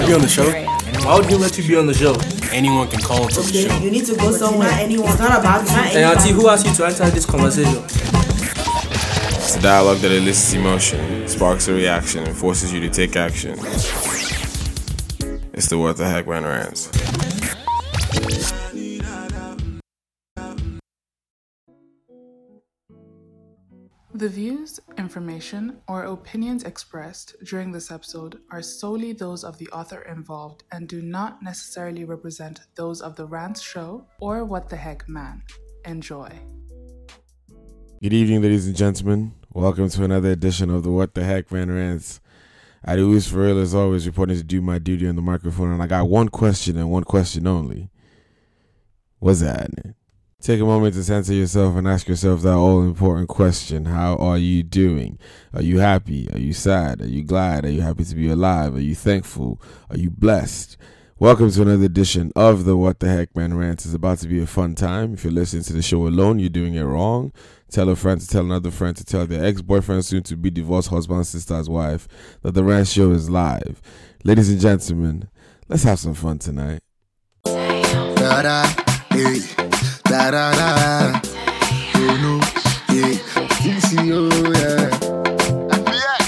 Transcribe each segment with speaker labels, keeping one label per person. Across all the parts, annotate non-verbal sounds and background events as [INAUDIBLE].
Speaker 1: I be on the show?
Speaker 2: Why would he let you be on the show?
Speaker 1: Anyone can call into the show.
Speaker 3: You need to go somewhere. Anyone. It's not about it's not
Speaker 2: Hey, auntie, who asked you to enter this conversation?
Speaker 4: It's a dialogue that elicits emotion, sparks a reaction, and forces you to take action. It's the What the Heck Man Rants.
Speaker 5: The views, information, or opinions expressed during this episode are solely those of the author involved and do not necessarily represent those of the Rants Show or What the Heck Man. Enjoy.
Speaker 4: Good evening, ladies and gentlemen. Welcome to another edition of the What the Heck Man Rants. Adios for real as always, reporting to do my duty on the microphone, and I got one question and one question only. What's that? Take a moment to censor yourself and ask yourself that all important question How are you doing? Are you happy? Are you sad? Are you glad? Are you happy to be alive? Are you thankful? Are you blessed? Welcome to another edition of the What the Heck Man Rants. It's about to be a fun time. If you're listening to the show alone, you're doing it wrong. Tell a friend to tell another friend to tell their ex boyfriend, soon to be divorced husband, sister's wife, that the Rant Show is live. Ladies and gentlemen, let's have some fun tonight.
Speaker 6: Da. Oh no, yeah, oh yeah.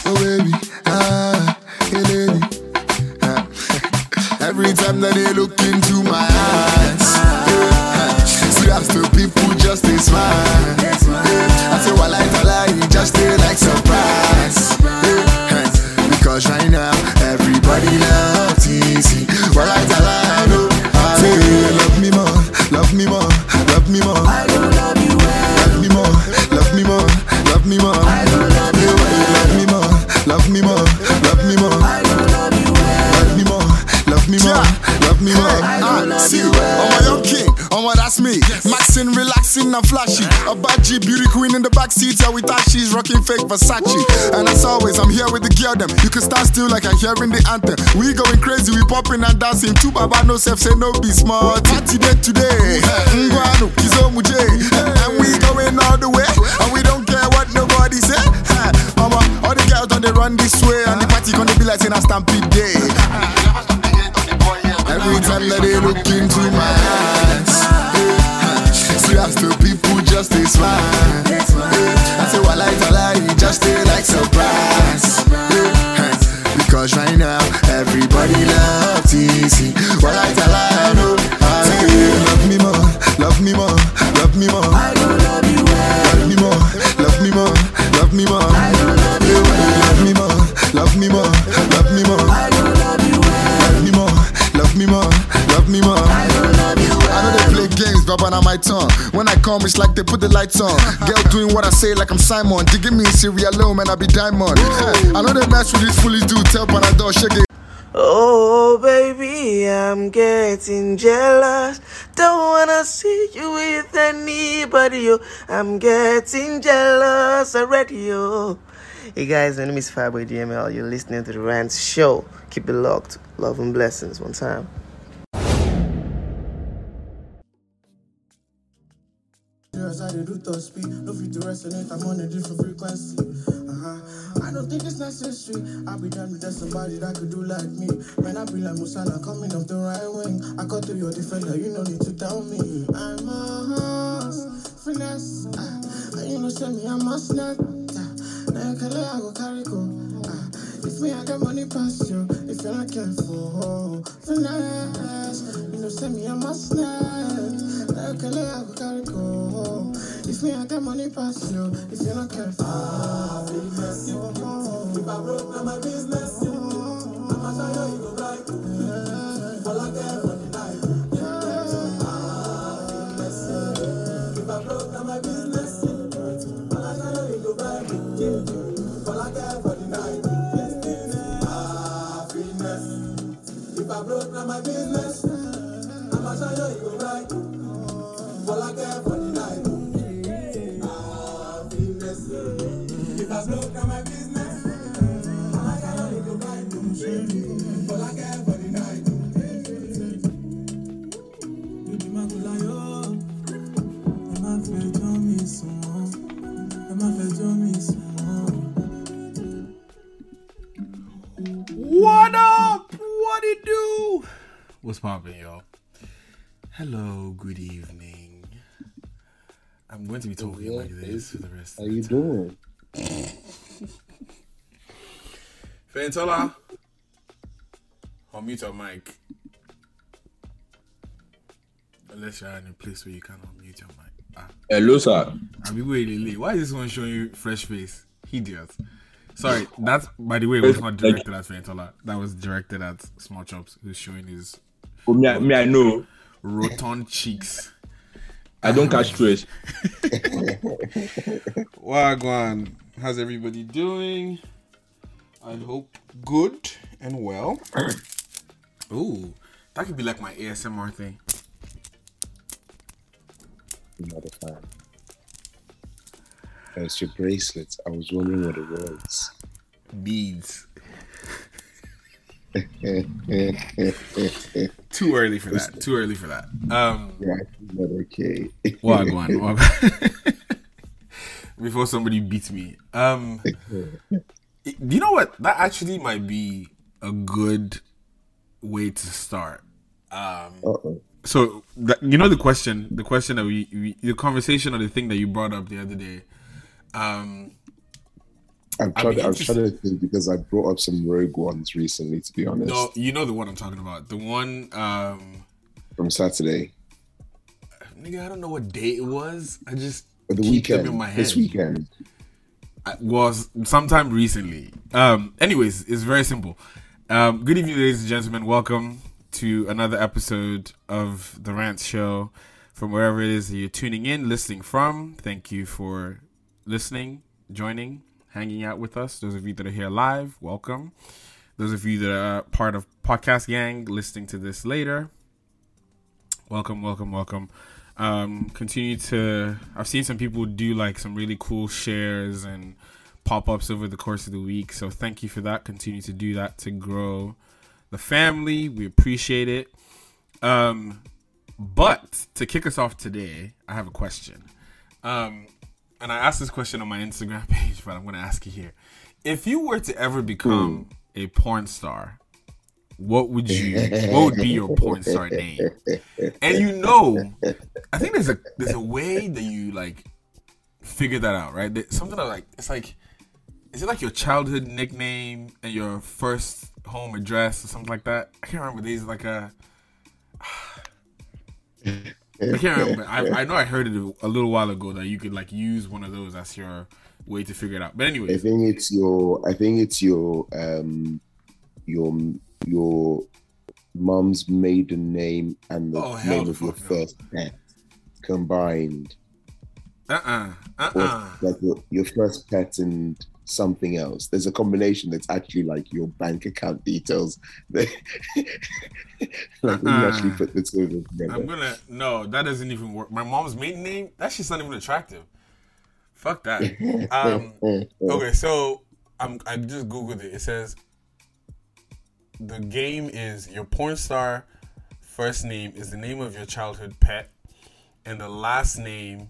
Speaker 6: Oh baby, ah, hey lady. Ah. [LAUGHS] Every time that they look into my eyes, yeah. see as the people just they smile. Yeah. I say, well, I lie, just they like surprise. Yeah. Because right now, everybody loves. Well, I lie, that's me. Maxing, relaxing and flashy. A bad G beauty queen in the back seat, yeah, with she's rocking fake Versace. And as always, I'm here with the girl them. You can stand still like I'm hearing the anthem. We going crazy, we popping and dancing. Two baba no self say no be smart. Party day today, Ngwanu, Kizomuje. And we going all the way, and we don't care what nobody say. Mama, all the girls on they run this way, and the party gonna be like in a stampede day. Every time that they look into my eyes, see the people just they smile. I say, well, I lie, just they like surprise. Because right now, everybody loves easy. Well, I lie, no. Love me more, love me more, love me more. Games, on my tongue. When I come, it's like they put the lights on. Girl doing what I say like I'm Simon. Digging me in Sierra Leone, man, I be diamond. I know they mess with these foolish dudes. Tell Panadol, shake it.
Speaker 7: Oh, baby, I'm getting jealous. Don't wanna see you with anybody. Yo. I'm getting jealous already. Yo. Hey guys, my name is Fireboy DML. You're listening to the Rants Show. Keep it locked. Love and blessings. One time.
Speaker 8: Yes, I do top speed. No fit to resonate, I'm on a different frequency. Uh-huh. I don't think it's necessary. I'll be with that somebody that could do like me. Man, I be like Musala coming off the right wing. I got to your defender, you no need to tell me. I'm a horse, finesse. Uh, you know, send me, I'm a snack. Uh, now, can I go carry go? If me, I got money past you. If you're not careful, finesse. You know, send me, a. Now, can I go carry go? If me, I got money past you. If you're not careful, ah, business. If I broke, now my business. I'ma show you, you go right. All I care for the night. Ah, business. If I broke, now my business. All I show you, you go right. Now my business. I'ma show you, you go right. All I care for the night. Ah, business. If I broke, now my business. I'ma show you, you go right. All I care for the night. Fẹjọ́ mi sùn wọ́n.
Speaker 2: What up? What it do?
Speaker 9: What's popping, y'all? Hello, good evening. I'm going to be talking like this for the rest
Speaker 10: How
Speaker 9: of the
Speaker 10: you
Speaker 9: time.
Speaker 10: doing?
Speaker 9: Fantola, unmute your mic. Unless you're in a place where you can unmute your mic. Ah,
Speaker 11: Hello, sir.
Speaker 9: I'll be waiting late. Why is this one showing you fresh face? Idiot. Sorry, that's by the way was not directed at Fantola. That was directed at Small Chops, who's showing his
Speaker 11: Oh, me, I- me, I know.
Speaker 9: rotund cheeks.
Speaker 11: I don't catch [LAUGHS] stress.
Speaker 9: Wagwan, how's everybody doing? I hope good and well. [CLEARS THROAT] Ooh, that could be like my ASMR thing.
Speaker 10: I'm not a fan. It's your bracelets. I was wondering what it was.
Speaker 9: Beads. [LAUGHS] Too early for that. Too early for that. Um,
Speaker 10: Yeah, not okay.
Speaker 9: Wagwan. [LAUGHS] Wagwan. [LAUGHS] Before somebody beats me. Um, do you know what? That actually might be a good way to start. Um, so that, you know the question, the question that we, we, the conversation or the thing that you brought up the other day. Um,
Speaker 10: I'm trying. I'm [LAUGHS] trying to think because I brought up some rogue ones recently. To be honest,
Speaker 9: no, you know the one I'm talking about. The one, um,
Speaker 10: from Saturday,
Speaker 9: nigga, I don't know what day it was. I just
Speaker 10: or the
Speaker 9: keep them
Speaker 10: weekend.
Speaker 9: in my head.
Speaker 10: This weekend.
Speaker 9: I- was sometime recently. Um, anyways, it's very simple. Um, good evening, ladies and gentlemen. Welcome to another episode of the Rant Show. From wherever it is that you're tuning in, listening from, thank you for listening, joining, hanging out with us. Those of you that are here live, welcome. Those of you that are part of Podcast Gang, listening to this later, welcome, welcome, welcome. Um, continue to. I've seen some people do like some really cool shares and pop ups over the course of the week. So thank you for that. Continue to do that to grow the family. We appreciate it. Um, but to kick us off today, I have a question. Um, and I asked this question on my Instagram [LAUGHS] page, but I'm going to ask you here. If you were to ever become hmm. a porn star, what would you? What would be your porn star name? And you know, I think there's a there's a way that you like figure that out, right? There- Something that like it's like is it like your childhood nickname and your first home address or something like that? I can't remember. these like a [SIGHS] [LAUGHS] I can't remember. I, I know I heard it a, little while ago that you could like use one of those as your way to figure it out. But anyway, I
Speaker 10: think it's your. I think it's your. Um, your your mom's maiden name and the
Speaker 9: Oh,
Speaker 10: name of your first pet combined.
Speaker 9: uh uh uh
Speaker 10: Or
Speaker 9: uh.
Speaker 10: like your, your first pet and something else. There's a combination that's actually like your bank account details. [LAUGHS] like when you actually
Speaker 9: Uh-uh.
Speaker 10: put the two of them together.
Speaker 9: I'm gonna no, that doesn't even work. My mom's maiden name, that shit's not even attractive. Fuck that. [LAUGHS] Um, okay, so I'm I just googled it. It says the game is your porn star first name is the name of your childhood pet, and the last name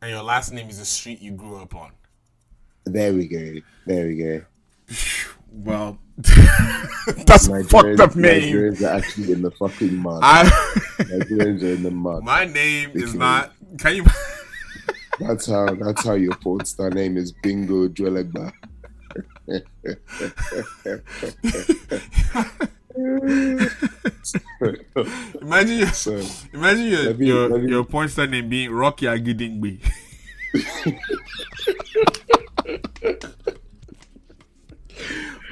Speaker 9: and your last name is the street you grew up on.
Speaker 10: There we go. There we go.
Speaker 9: Well, [LAUGHS] that's a fucked up name.
Speaker 10: Nigerians are actually in the fucking mud.
Speaker 9: I
Speaker 10: Nigerians are in the mud.
Speaker 9: my name is not. Can you? [LAUGHS]
Speaker 10: That's how that's how your porn star name is Bingo Dwelegba. [LAUGHS]
Speaker 9: Imagine your,
Speaker 10: so
Speaker 9: imagine your
Speaker 10: me-
Speaker 9: your,
Speaker 10: me-
Speaker 9: your porn star name being Rocky Agidingbe.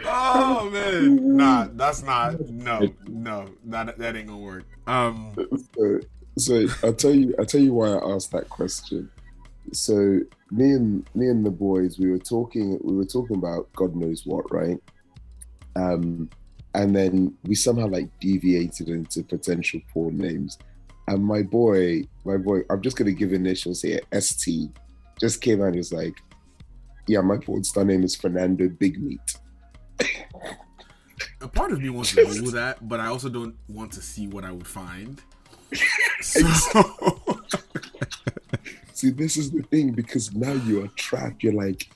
Speaker 9: Oh man, nah, that's not no no that that ain't gonna work. Um,
Speaker 10: so, so I'll tell you I'll tell you why I asked that question. So me and me and the boys we were talking we were talking about God knows what, right? Um and then we somehow like deviated into potential porn names. And my boy, my boy, I'm just gonna give initials here, ST, just came out and was like, Yeah, my porn star name is Fernando Big Meat.
Speaker 9: a part of me wants to do that, but I also don't want to see what I would find. [LAUGHS] So [LAUGHS]
Speaker 10: See, this is the thing because now you are trapped. You're like,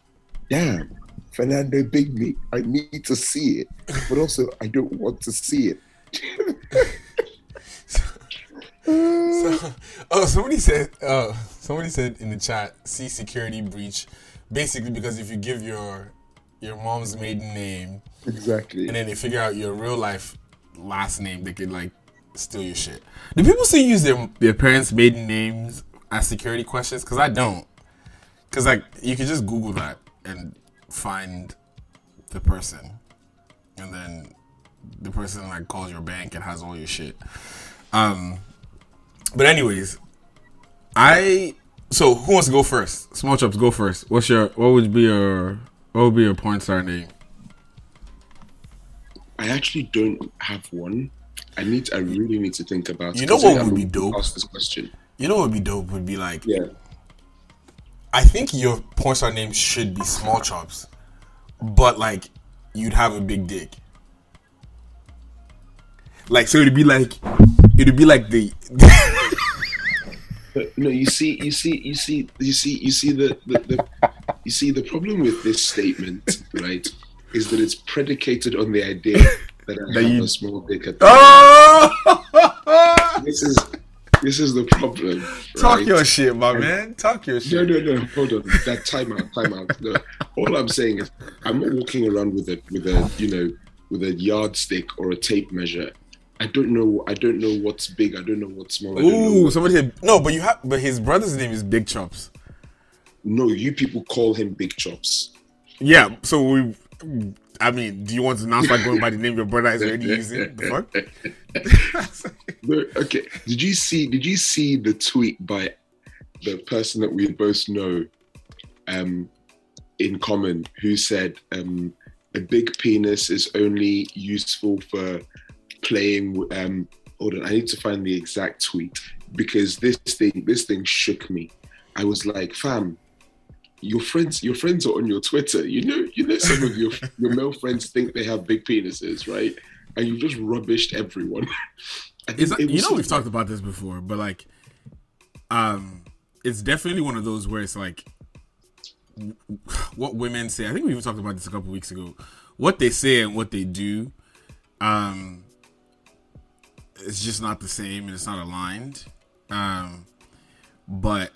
Speaker 10: damn, Fernando Big Meat. I need to see it, but also I don't want to see it. [LAUGHS]
Speaker 9: So, oh, somebody said. Oh, somebody said in the chat, "See security breach." Basically, because if you give your your mom's maiden name
Speaker 10: Exactly.
Speaker 9: and then they figure out your real life last name, they could like steal your shit. Do people still use their their parents' maiden names as security questions? Because I don't. Because like you can just Google that and find the person, and then the person like calls your bank and has all your shit. Um, but anyways, I so who wants to go first? Small chops, go first. What's your what would be your what would be your porn star name?
Speaker 10: I actually don't have one. I need. I really need to think about.
Speaker 9: You
Speaker 10: it,
Speaker 9: know
Speaker 10: 'cause
Speaker 9: what
Speaker 10: I-
Speaker 9: would
Speaker 10: I'm
Speaker 9: be dope?
Speaker 10: Ask this question.
Speaker 9: You know what would be dope would be like
Speaker 10: Yeah.
Speaker 9: I think your porn star name should be small chops, but like you'd have a big dick. Like so it'd be like it'd be like the [LAUGHS]
Speaker 10: But no, you see, you see, you see, you see, you see the, the, the you see the problem with this statement, right, is that it's predicated on the idea that I
Speaker 9: That
Speaker 10: have
Speaker 9: you-
Speaker 10: a small dick. At
Speaker 9: Oh
Speaker 10: this is this is the problem.
Speaker 9: Talk
Speaker 10: right?
Speaker 9: your shit, my man. Talk your
Speaker 10: No,
Speaker 9: shit.
Speaker 10: no, no. Hold on. That time out. Time out. No. All I'm saying is, I'm not walking around with a with a you know with a yardstick or a tape measure. I don't know. I don't know what's big. I don't know what's small.
Speaker 9: Ooh,
Speaker 10: what-
Speaker 9: somebody said no, but you have but his brother's name is Big Chops.
Speaker 10: no, you people call him Big Chops.
Speaker 9: Yeah, so we I mean, do you want to now start going by the name your brother is already using? The [LAUGHS] fuck?
Speaker 10: Okay. Did you see? Did you see the tweet by the person that we both know, um, in common, who said um, a big penis is only useful for playing. Um, hold on, I need to find the exact tweet because this thing, this thing shook me. I was like, fam. Your friends, your friends are on your Twitter. You know, you know some of your [LAUGHS] your male friends think they have big penises, right? And you just rubbished everyone. [LAUGHS] I think
Speaker 9: It's,
Speaker 10: it
Speaker 9: you know we've talked about this before, but like, um, it's definitely one of those where it's like, what women say. I think we even talked about this a couple weeks ago. What they say and what they do, um, it's just not the same and it's not aligned. Um, but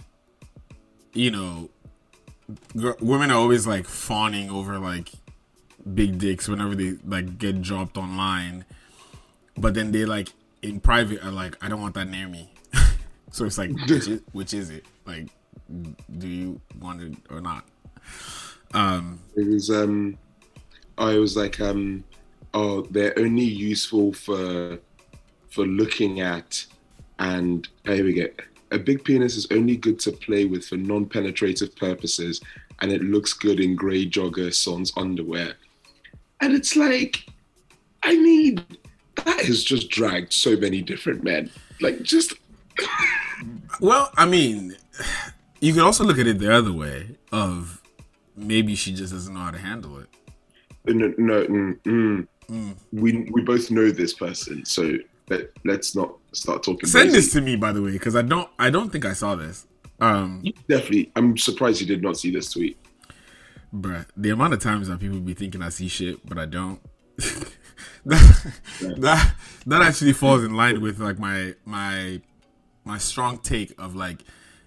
Speaker 9: you know, gr- women are always like fawning over like big dicks whenever they like get dropped online but then they like in private are like, I don't want that near me. [LAUGHS] so it's like, which is, which is it? Like, do you want it or not? Um,
Speaker 10: It was um, I was like um, oh, they're only useful for for looking at, and here we go. A big penis is only good to play with for non-penetrative purposes, and it looks good in grey jogger sans underwear. And it's like, I mean, that has just dragged so many different men. Like, just [LAUGHS]
Speaker 9: well, I mean, you could also look at it the other way of maybe she just doesn't know how to handle it.
Speaker 10: no, no, mm, mm.
Speaker 9: Mm.
Speaker 10: we we both know this person, so let, let's not start talking.
Speaker 9: Send this to me, by the way, because I don't, I don't think I saw this. Um,
Speaker 10: Definitely, I'm surprised you did not see this tweet.
Speaker 9: bruh, the amount of times that people be thinking I see shit, but I don't. [LAUGHS] that, that that actually falls in line with like my my my strong take of like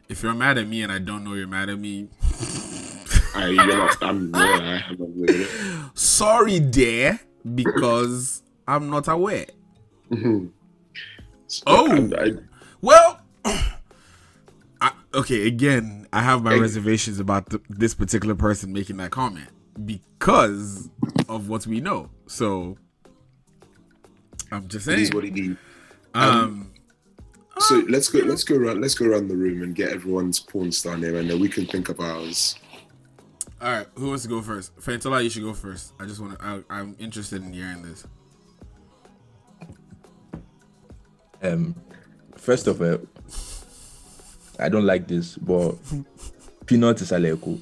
Speaker 9: if you're mad at me and I don't know you're mad at me, [LAUGHS]
Speaker 10: I, you're not, I'm, [LAUGHS] yeah, I'm with
Speaker 9: sorry, dear, because I'm not aware.
Speaker 10: So,
Speaker 9: Oh.
Speaker 10: I- I-
Speaker 9: Well, [CLEARS THROAT] I, okay. Again, I have my
Speaker 10: Hey.
Speaker 9: reservations about th- this particular person making that comment because of what we know. So I'm just
Speaker 10: it
Speaker 9: saying.
Speaker 10: is what it is.
Speaker 9: um, um
Speaker 10: So uh, let's go. Let's go around. Let's go around the room and get everyone's porn star name, and then we can think of ours.
Speaker 9: all right. Who wants to go first? Fantola, you should go first. I just want to. I'm interested in hearing this.
Speaker 11: Um, first of all, I don't like this, but peanut is aleko.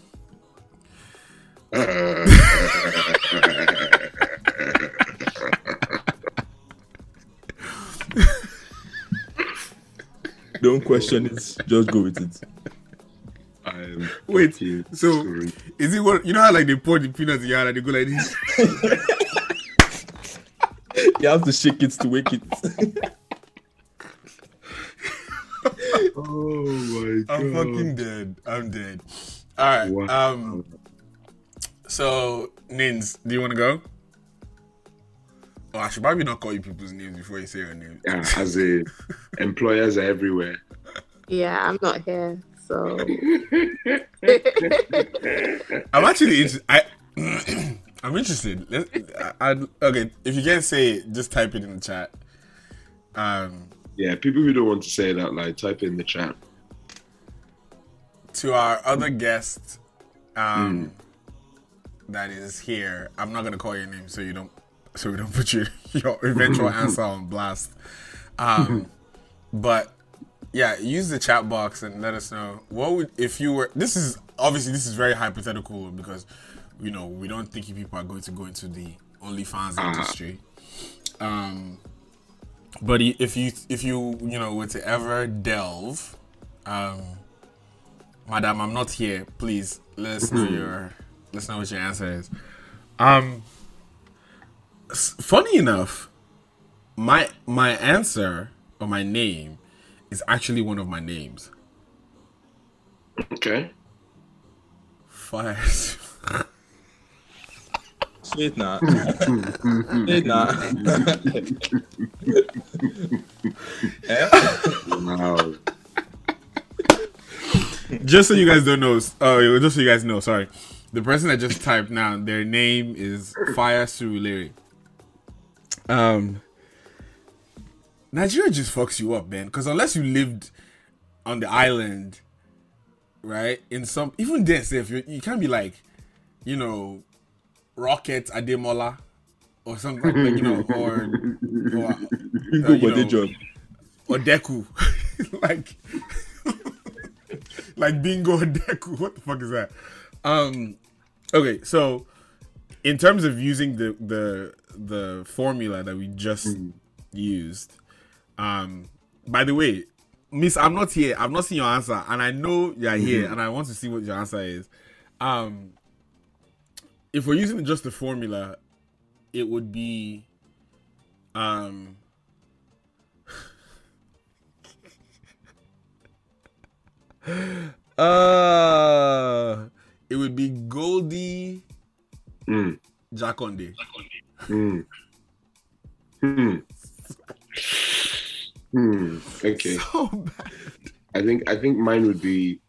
Speaker 11: Don't question it. Just go with it.
Speaker 10: I'm
Speaker 9: Wait, so
Speaker 10: screwed.
Speaker 9: is it what you know how like they pour the peanuts in your hand and they go like this? [LAUGHS]
Speaker 11: You have to shake it to wake it. [LAUGHS]
Speaker 10: Oh my god.
Speaker 9: I'm fucking dead. I'm dead. All right.
Speaker 10: Wow.
Speaker 9: Um. So, Nins, do you want to go? Oh, I should probably not call you people's names before you say your name.
Speaker 10: Yeah, as a [LAUGHS] employers are everywhere.
Speaker 12: Yeah, I'm not here, so
Speaker 9: I'm actually interested. I, [CLEARS THROAT] I'm interested. Let, I, I, okay, if you can't say it, just type it in the chat. Um,
Speaker 10: Yeah, people who don't want to say it out loud, type it in the chat.
Speaker 9: to our other guest, um, that is here. I'm not gonna call your name so you don't, so we don't put your [LAUGHS] your eventual [LAUGHS] answer on blast. Um, [LAUGHS] but yeah, use the chat box and let us know what would if you were. This is obviously this is very hypothetical because you know we don't think you people are going to go into the OnlyFans
Speaker 10: Ah.
Speaker 9: industry. Um, but if you if you you know were to ever delve, um, madam, I'm not here. Please let us know your let us know what your answer is. Um, funny enough, my my answer or my name is actually one of my names.
Speaker 10: Okay.
Speaker 9: Fire. [LAUGHS]
Speaker 11: Straight now. Straight now. Eh?
Speaker 10: Wow.
Speaker 9: just so you guys don't know, uh, just so you guys know, sorry, the person that just typed now, their name is Fire Surulere. Um, Nigeria just fucks you up, man. Because unless you lived on the island, right, in some even then, if you you can't be like, you know, Rocket Ademola or something like you know, [LAUGHS] or or, uh,
Speaker 11: Bingo
Speaker 9: you know,
Speaker 11: job.
Speaker 9: or Deku, [LAUGHS] like [LAUGHS] like Bingo or Deku. What the fuck is that? Um, okay, so in terms of using the the the formula that we just used, um, by the way, Miss, I'm not here. I've not seen your answer, and I know you're here,
Speaker 10: Mhm.
Speaker 9: and I want to see what your answer is. Um, if we're using just the formula, it would be, um. [LAUGHS] Uh, it would be Goldie
Speaker 10: Mm.
Speaker 9: Jaconde.
Speaker 10: Hmm. Hmm. Hmm. Okay. [LAUGHS]
Speaker 9: So bad.
Speaker 10: I think I think mine would be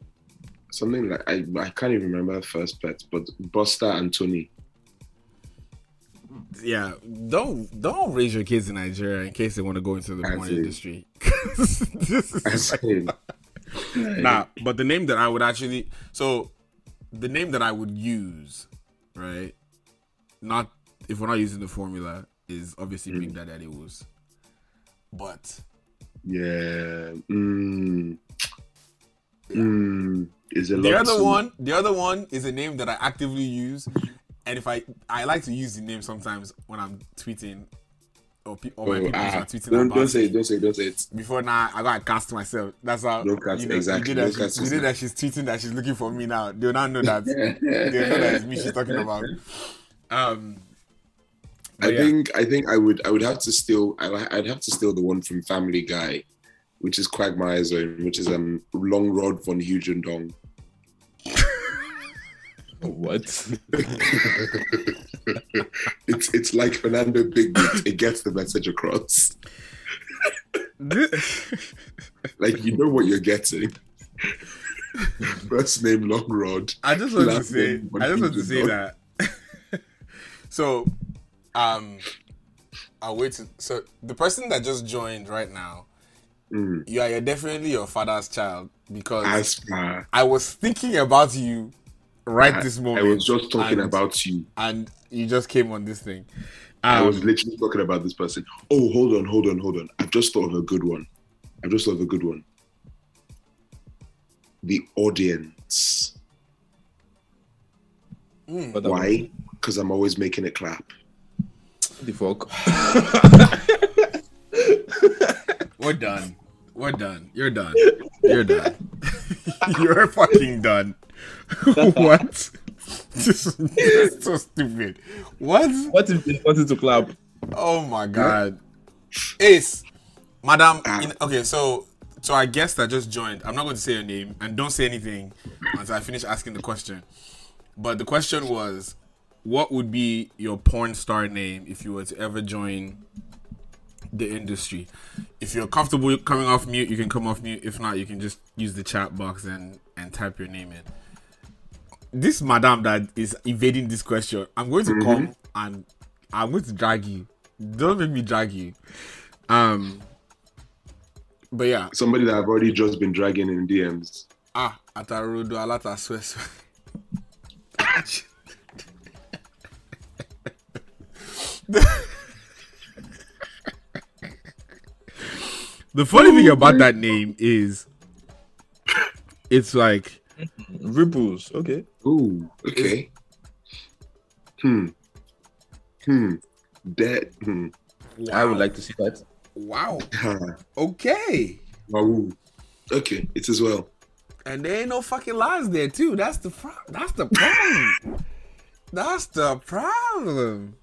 Speaker 10: something like I I can't even remember the first pet, but Buster and Tony.
Speaker 9: Yeah, don't don't raise your kids in Nigeria in case they want to go into the
Speaker 10: As
Speaker 9: porn
Speaker 10: in-
Speaker 9: industry. [LAUGHS] this is
Speaker 10: As in- [LAUGHS]
Speaker 9: nah, but the name that I would actually so the name that I would use, right? Not if we're not using the formula, is obviously
Speaker 10: Mm.
Speaker 9: Big Daddy Adios. But
Speaker 10: Yeah. Mm. Mm. Is a
Speaker 9: the other one, the other one is a name that I actively use, and if I I like to use the name sometimes when I'm tweeting or, pe- or my
Speaker 10: Oh,
Speaker 9: people
Speaker 10: ah,
Speaker 9: are tweeting
Speaker 10: don't,
Speaker 9: about
Speaker 10: don't say it, don't say it, don't say it.
Speaker 9: Before now, I gotta cast myself. That's how
Speaker 10: Don't cast-
Speaker 9: you know,
Speaker 10: exactly,
Speaker 9: You did, that, she, you did that she's tweeting that she's looking for me now. They'll not know that. [LAUGHS] They'll know that it's me she's talking about. Um,
Speaker 10: I
Speaker 9: yeah.
Speaker 10: think I think I would I would have to steal I, I'd have to steal the one from Family Guy, which is Quagmire Zone, which is um Long Rod von Hugendong.
Speaker 11: What? [LAUGHS]
Speaker 10: it's it's like Fernando Big It gets the message across. [LAUGHS] like you know what you're getting. First name Long Rod.
Speaker 9: I just want to say, I just want to say that. [LAUGHS] so, um, I'll wait. To, so the person that just joined right now,
Speaker 10: Mm.
Speaker 9: you are definitely your father's child because
Speaker 10: As far
Speaker 9: I was thinking about you right
Speaker 10: I-
Speaker 9: this moment.
Speaker 10: I was just talking
Speaker 9: and-
Speaker 10: about you.
Speaker 9: and you just came on this thing.
Speaker 10: I was
Speaker 9: Um,
Speaker 10: literally talking about this person. Oh, hold on, hold on, hold on. I've just thought of a good one. I've just thought of a good one. The audience.
Speaker 11: What
Speaker 10: Why? Because I'm always making it clap.
Speaker 11: the fuck? [LAUGHS] [LAUGHS]
Speaker 9: We're done. We're done. You're done. You're done. [LAUGHS] You're fucking done. [LAUGHS] what? This is so stupid. What?
Speaker 11: What if they wanted to clap?
Speaker 9: Oh my god. Ace, madam. Ah. in- okay, so so I guess that just joined. I'm not going to say your name and don't say anything until I finish asking the question. But the question was, what would be your porn star name if you were to ever join the industry? If you're comfortable coming off mute, you can come off mute. If not, you can just use the chat box and and type your name in. This madam that is evading this question, I'm going to
Speaker 10: Mhm.
Speaker 9: come and I'm going to drag you. Don't make me drag you. Um, but yeah,
Speaker 10: Somebody that I've already just been dragging in DMs.
Speaker 9: ah, atarodo alata swear [LAUGHS] [LAUGHS] The funny thing about that name is, it's like
Speaker 11: ripples. Okay.
Speaker 10: Ooh. Okay. Hmm. Hmm. That. Hmm.
Speaker 11: I would like to see that.
Speaker 9: Wow. Okay.
Speaker 10: Wow. Okay. It is as well.
Speaker 9: And there ain't no fucking lies there too. That's the pro- that's the problem. [LAUGHS] that's the problem.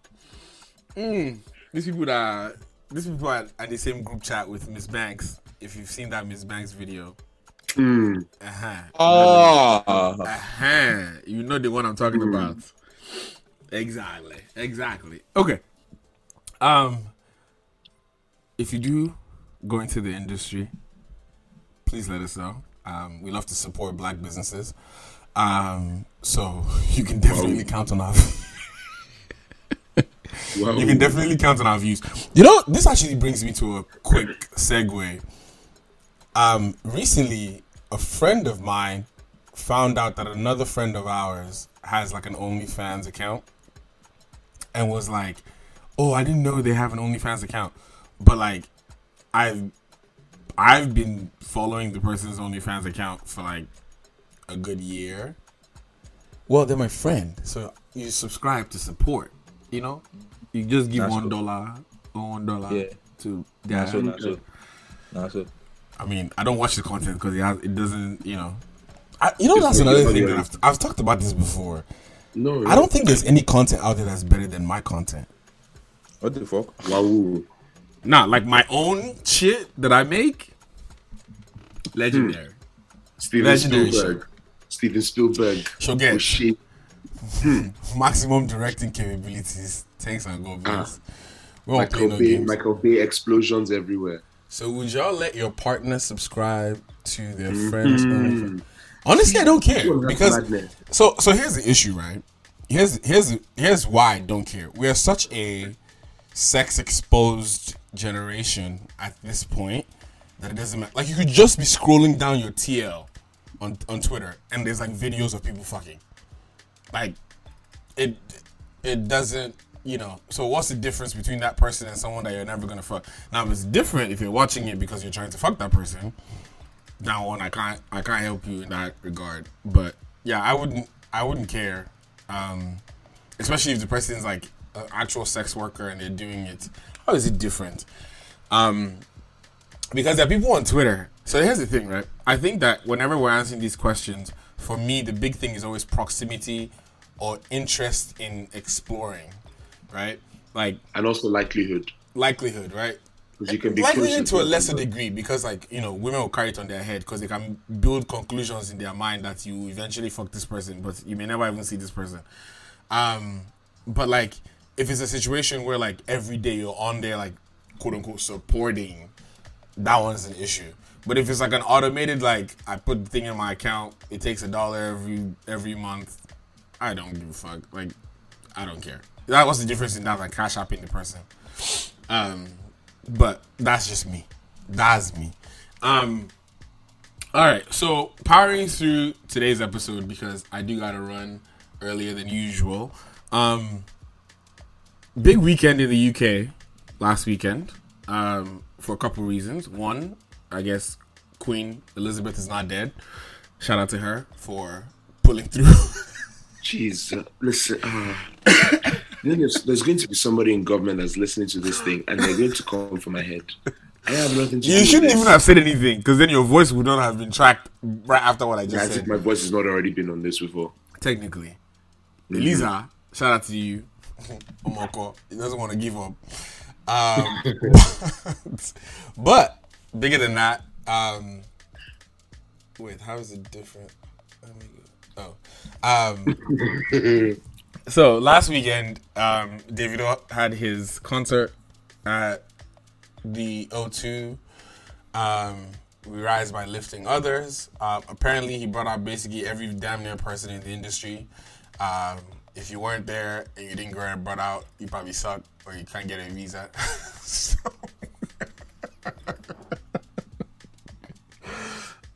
Speaker 9: Mm. These people that these people are at the same group chat with Miss Banks. If you've seen that Miss Banks video,
Speaker 10: Hmm.
Speaker 9: uh-huh.
Speaker 11: Ah.
Speaker 9: uh-huh. You know the one I'm talking
Speaker 10: Hmm.
Speaker 9: about. Exactly. Exactly. Okay. Um if you do go into the industry, please let us know. Um, we love to support black businesses. Um, so [LAUGHS] you can definitely count on our [LAUGHS]
Speaker 10: Wow.
Speaker 9: you can definitely count on our views. You know, this actually brings me to a quick segue. Um, recently, a friend of mine found out that another friend of ours has like an OnlyFans account, and was like, "Oh, I didn't know they have an OnlyFans account," but like, I've I've been following the person's OnlyFans account for like a good year. Well, they're my friend, so you subscribe to support. You know, you just give
Speaker 11: That's
Speaker 9: one or one dollar
Speaker 11: Yeah.
Speaker 9: to
Speaker 11: Nah, so,
Speaker 9: their-
Speaker 11: nah, so. Nah, so.
Speaker 9: I mean, I don't watch the content because it has, it doesn't, you know. I, you know,
Speaker 10: It's
Speaker 9: that's another thing that. I've, I've talked about this before.
Speaker 10: No.
Speaker 9: I don't think there's any content out there that's better than my content.
Speaker 11: What the fuck?
Speaker 10: Wow.
Speaker 9: Nah, like my own shit that I make, legendary. Hmm.
Speaker 10: Steven
Speaker 9: Legendary
Speaker 10: Spielberg. Steven Spielberg.
Speaker 9: She'll get
Speaker 10: Oh, shit. [LAUGHS]
Speaker 9: maximum directing capabilities. Thanks and God bless. We won't play
Speaker 10: Michael
Speaker 9: no
Speaker 10: Bay.
Speaker 9: games.
Speaker 10: Michael Bay explosions everywhere.
Speaker 9: So would y'all let your partner subscribe to their
Speaker 10: Mhm.
Speaker 9: friends? OnlyFans? Honestly, I don't care
Speaker 10: Well, that's
Speaker 9: because
Speaker 10: madness.
Speaker 9: so so here's the issue, right? Here's here's here's why I don't care. We are such a sex exposed generation at this point that it doesn't matter. Like you could just be scrolling down your TL on on Twitter and there's like videos of people fucking. Like it it doesn't you know so what's the difference between that person and someone that you're never gonna fuck now it's different if you're watching it because you're trying to fuck that person now one i can't i can't help you in that regard but yeah i wouldn't i wouldn't care um especially if the person's like an actual sex worker and they're doing it how is it different um because there are people on Twitter. So here's the thing, right? I think that whenever we're answering these questions, for me, the big thing is always proximity or interest in exploring, right? Like
Speaker 10: And also likelihood.
Speaker 9: likelihood, right?
Speaker 10: Because you can be
Speaker 9: Likelihood to a lesser degree because, like, you know, women will carry it on their head because they can build conclusions in their mind that you eventually fuck this person, but you may never even see this person. Um, but like, if it's a situation where like every day you're on there, like, quote unquote, supporting, that one's an issue. But if it's like an automated, like I put the thing in my account, it takes a dollar every every month. I don't give a fuck. Like, I don't care. That was the difference in that, like cash apping the person. Um, but that's just me. That's me. Um, all right. So powering through today's episode because I do gotta run earlier than usual. Um, big weekend in the UK last weekend. Um, for a couple reasons. One, I guess Queen Elizabeth is not dead. Shout out to her for pulling through. [LAUGHS]
Speaker 10: Jeez, uh, listen. Uh, [COUGHS] there's, there's going to be somebody in government that's listening to this thing, and they're going to come for my head. I have nothing to
Speaker 9: you shouldn't even have said anything because then your voice would not have been tracked right after what I just
Speaker 10: As
Speaker 9: said.
Speaker 10: if my voice has not already been on this before.
Speaker 9: Technically,
Speaker 10: Mhm.
Speaker 9: Eliza, shout out to you. [LAUGHS] Omoko, he doesn't want to give up. Um, [LAUGHS] but bigger than that, Um, wait, how is it different? Let me go. Oh, um, [LAUGHS] so last weekend, um, Davido had his concert at the O2. Um, we rise by lifting others. Uh, apparently, he brought out basically every damn near person in the industry. Um, if you weren't there and you didn't get a brought out, you probably suck or you can't get a visa. [LAUGHS] so,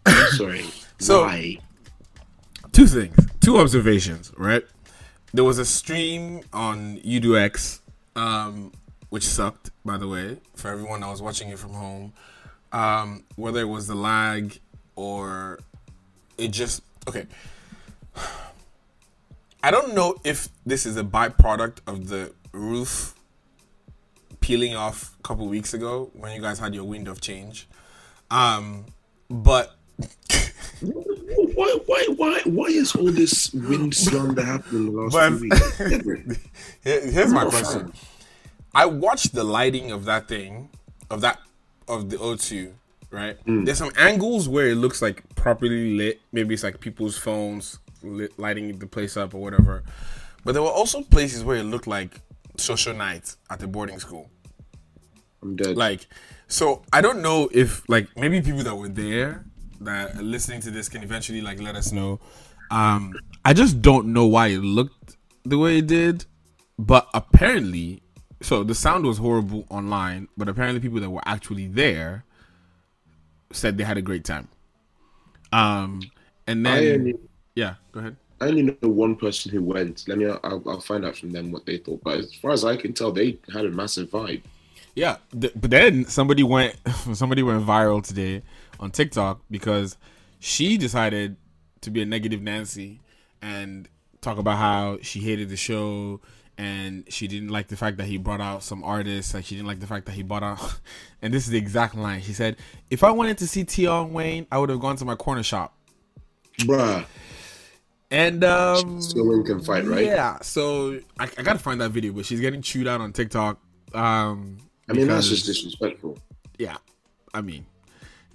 Speaker 9: [LAUGHS]
Speaker 13: Sorry.
Speaker 9: So-
Speaker 13: Why?
Speaker 9: two things, two observations, right? There was a stream on uduX, um, which sucked, by the way, for everyone that was watching it from home. Um, whether it was the lag or it just okay. I don't know if this is a byproduct of the roof peeling off a couple weeks ago when you guys had your wind of change. Um, but [LAUGHS]
Speaker 13: Why, why, why, why is all this wind slander happening in the last
Speaker 9: But-
Speaker 13: few weeks? [LAUGHS]
Speaker 9: Here- here's my question. I watched the lighting of that thing, of that, of the O2, right?
Speaker 13: Mm.
Speaker 9: There's some angles where it looks like properly lit. Maybe it's like people's phones lit, lighting the place up or whatever. But there were also places where it looked like social nights at the boarding school.
Speaker 13: I'm dead.
Speaker 9: Like, so I don't know if like maybe people that were there that listening to this can eventually like let us know. Um, I just don't know why it looked the way it did, but apparently, so the sound was horrible online, but apparently people that were actually there said they had a great time. Um, and then
Speaker 13: only,
Speaker 9: yeah, go ahead.
Speaker 13: I only know one person who went. Let me. I'll, I'll find out from them what they thought. But as far as I can tell, they had a massive vibe.
Speaker 9: Yeah, th- but then somebody went [LAUGHS] somebody went viral today on TikTok because she decided to be a negative Nancy and talk about how she hated the show and she didn't like the fact that he brought out some artists like she didn't like the fact that he brought out [LAUGHS] and this is the exact line she said if i wanted to see tion wayne i would have gone to my corner shop
Speaker 13: Bruh.
Speaker 9: and um
Speaker 13: So women can fight, right?
Speaker 9: yeah so I, I gotta find that video but she's getting chewed out on tiktok um
Speaker 13: I mean, that's just disrespectful.
Speaker 9: yeah i mean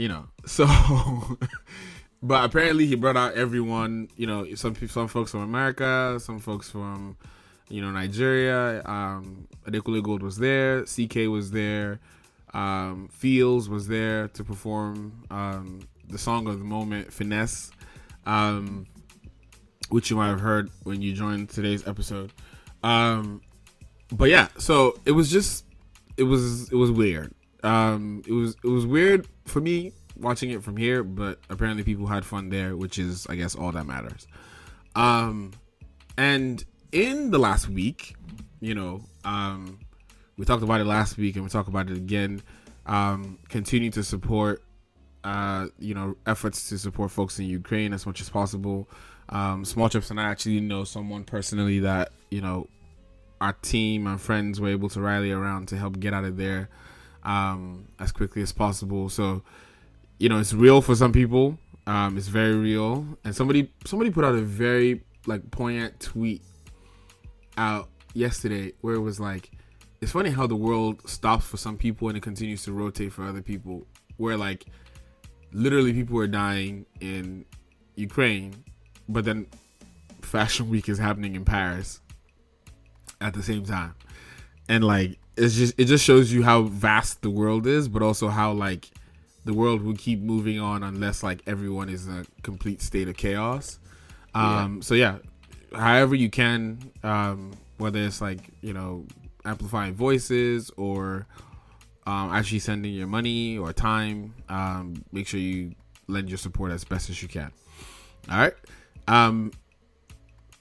Speaker 9: you know. So [LAUGHS] but apparently he brought out everyone you know some some folks from america some folks from you know nigeria um Adekunle gold was there CKay was there um Pheelz was there to perform um the song of the moment finesse um which you might have heard when you joined today's episode. Um but yeah so it was just it was it was weird um it was it was weird for me watching it from here but apparently people had fun there which is i guess all that matters. Um and in the last week you know um we talked about it last week and we talk about it again um continue to support uh you know efforts to support folks in ukraine as much as possible. Um small trips and i actually know someone personally that you know our team and friends were able to rally around to help get out of there um, as quickly as possible. So, you know, it's real for some people. Um, it's very real. And somebody somebody put out a very like poignant tweet out yesterday where it was like, it's funny how the world stops for some people and it continues to rotate for other people. Where like, literally people are dying in Ukraine, but then Fashion Week is happening in Paris at the same time and like it's just it just shows you how vast the world is but also how like the world will keep moving on unless like everyone is in a complete state of chaos. Um so yeah however you can um whether it's like you know amplifying voices or um actually sending your money or time um make sure you lend your support as best as you can. All right um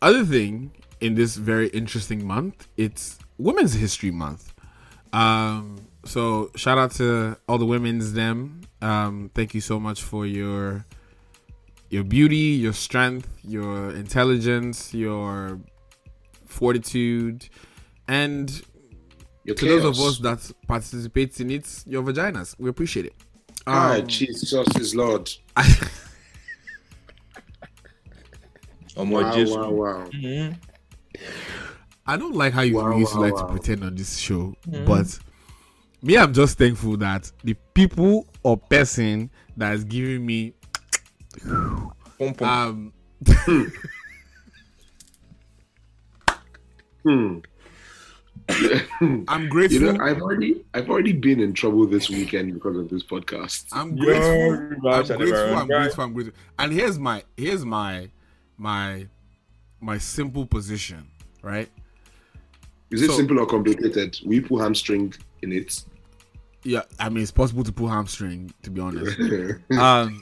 Speaker 9: other thing in this very interesting month, it's Women's History Month. Um, so shout out to all the women's them. Um, thank you so much for your your beauty, your strength, your intelligence, your fortitude, and
Speaker 13: Your
Speaker 9: to those of us that participate in it, your vaginas. We appreciate it.
Speaker 13: Ah,
Speaker 9: Um,
Speaker 13: Jesus is Lord. [LAUGHS]
Speaker 11: Oh my
Speaker 13: wow,
Speaker 11: Jesus.
Speaker 13: wow, wow.
Speaker 11: Mhm.
Speaker 9: I don't like how you
Speaker 13: Wow,
Speaker 9: used to
Speaker 13: wow,
Speaker 9: like
Speaker 13: wow.
Speaker 9: to pretend on this show,
Speaker 11: Mhm.
Speaker 9: but Me, I'm just thankful that the people or person that is giving me um
Speaker 10: Hmm. [LAUGHS]
Speaker 9: I'm grateful.
Speaker 10: You know, I've already I've already been in trouble this weekend because of this podcast.
Speaker 9: I'm
Speaker 11: Yo,
Speaker 9: grateful. I'm
Speaker 11: gosh, I never
Speaker 9: grateful. I'm grateful. I'm grateful. And here's my here's my my my simple position, right?
Speaker 10: Is it
Speaker 9: So-
Speaker 10: simple or complicated? We pull hamstring in it.
Speaker 9: Yeah, I mean it's possible to pull hamstring, to be honest. [LAUGHS] um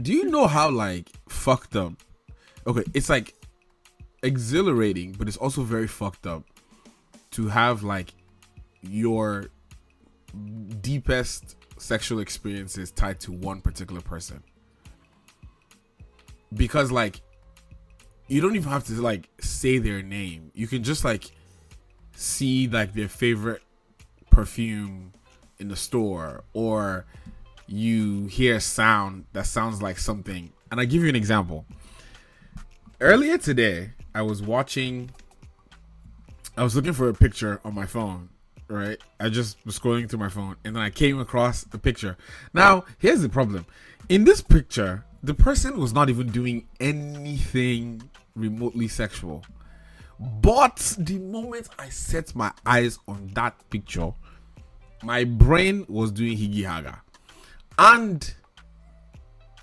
Speaker 9: do you know how like fucked up okay it's like exhilarating but it's also very fucked up to have like your deepest sexual experiences tied to one particular person because like you don't even have to like say their name you can just like see like their favorite perfume in the store or you hear a sound that sounds like something. And I give you an example. Earlier today, I was watching I was looking for a picture on my phone, right? I just was scrolling through my phone and then I came across the picture. Now, here's the problem. In this picture, the person was not even doing anything remotely sexual. But the moment I set my eyes on that picture, my brain was doing higi haga. And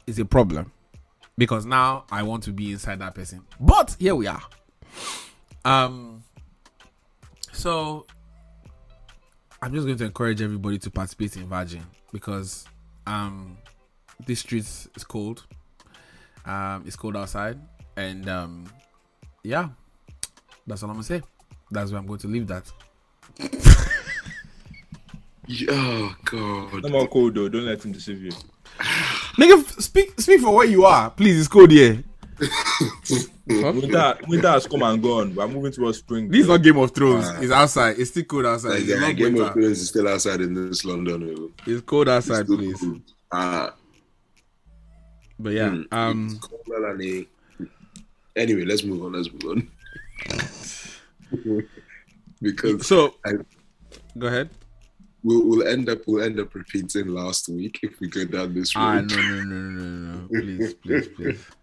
Speaker 9: it's a problem because now I want to be inside that person. But here we are. Um so I'm just going to encourage everybody to participate in Virgin because um this street is cold. Um it's cold outside and um yeah. That's all I'm gonna say. That's where I'm going to leave that.
Speaker 10: Oh god.
Speaker 11: No more cold though. Don't let him deceive you.
Speaker 9: Nigga, speak speak for what you are. Please, it's cold here. [LAUGHS]
Speaker 11: Winter, winter has come and gone. We're moving towards spring.
Speaker 9: This is not Game of Thrones.
Speaker 10: Ah.
Speaker 9: it's outside. It's still cold outside.
Speaker 10: Like,
Speaker 9: It's
Speaker 10: yeah,
Speaker 9: not
Speaker 10: Game of. Thrones is still outside in this London.
Speaker 9: It's cold outside,
Speaker 10: still
Speaker 9: please.
Speaker 10: cold. Ah,
Speaker 9: But yeah,
Speaker 10: mm,
Speaker 9: um,
Speaker 10: a- [LAUGHS] Anyway, let's move on. Let's move on. [LAUGHS] because
Speaker 9: so
Speaker 10: I,
Speaker 9: go ahead.
Speaker 10: we'll, we'll end up we'll end up repeating last week if we go down this road.
Speaker 9: Ah, no, no, no, no, no, no. Please, please, please. [LAUGHS]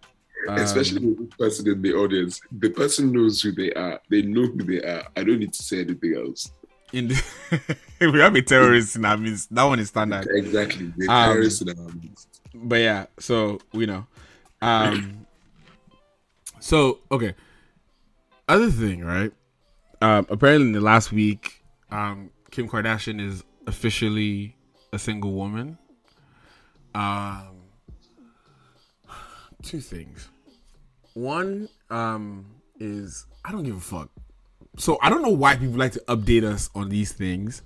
Speaker 9: Um,
Speaker 10: Especially the person in the audience. The person knows who they are. They know who they are. I don't need to say anything else.
Speaker 9: in the, if we have a terrorist in our midst, that one is standard.
Speaker 10: Exactly. The
Speaker 9: Um,
Speaker 10: terrorists in our midst.
Speaker 9: But yeah, so we know. Um [CLEARS THROAT] so okay. Other thing, right? Um apparently in the last week, um Kim Kardashian is officially a single woman. Um [SIGHS] two things. One um is I don't give a fuck. So I don't know why people like to update us on these things.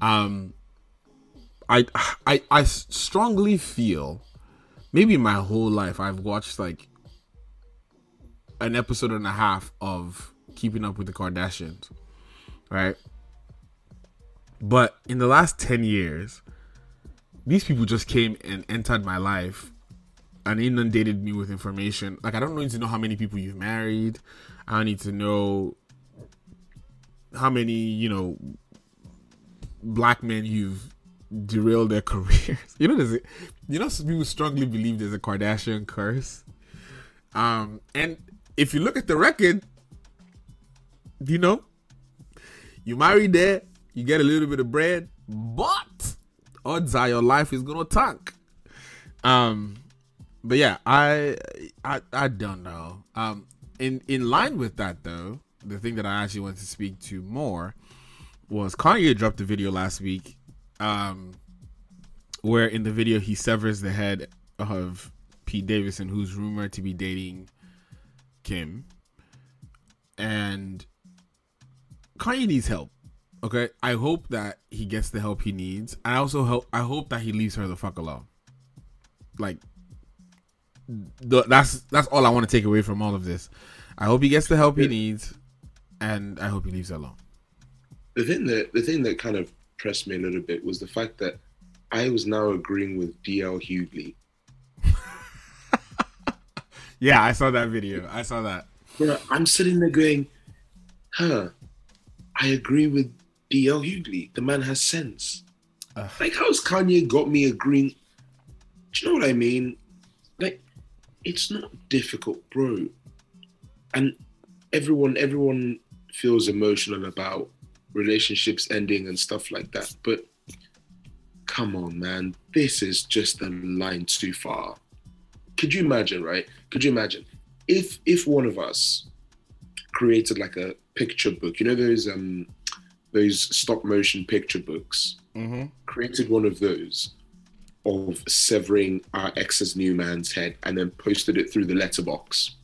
Speaker 9: Um I I I strongly feel maybe my whole life I've watched like an episode and a half of Keeping Up with the Kardashians, right? But in the last 10 years, these people just came and entered my life and inundated me with information. Like I don't need to know how many people you've married. I don't need to know how many, you know, black men you've derailed their [LAUGHS] careers. You know, there's a, you know, some people strongly believe there's a Kardashian curse. Um, and if you look at the record, you know, you marry there, you get a little bit of bread, but odds are your life is gonna tank. Um, but yeah, I, I, I don't know. Um, in in line with that though, the thing that I actually want to speak to more was Kanye dropped a video last week, um, where in the video he severs the head of Pete Davidson, who's rumored to be dating Kim, and Kanye needs help. Okay, I hope that he gets the help he needs. I also hope I hope that he leaves her the fuck alone. Like, the, that's that's all I want to take away from all of this. I hope he gets the help he needs, and I hope he leaves her alone.
Speaker 10: The thing that the thing that kind of pressed me a little bit was the fact that I was now agreeing with DL Hughley. [LAUGHS]
Speaker 9: Yeah, I saw that video. I saw that.
Speaker 10: You I'm sitting there going, huh, I agree with DL Hughley. The man has sense. like, how's Kanye got me agreeing? Do you know what I mean? Like, it's not difficult, bro. And everyone, everyone feels emotional about relationships ending and stuff like that. But come on, man, this is just a line too far. Could you imagine, right? Could you imagine if if one of us created like a picture book, you know those um those stop motion picture books,
Speaker 9: Mm-hmm.
Speaker 10: created one of those of severing our ex's new man's head and then posted it through the letterbox.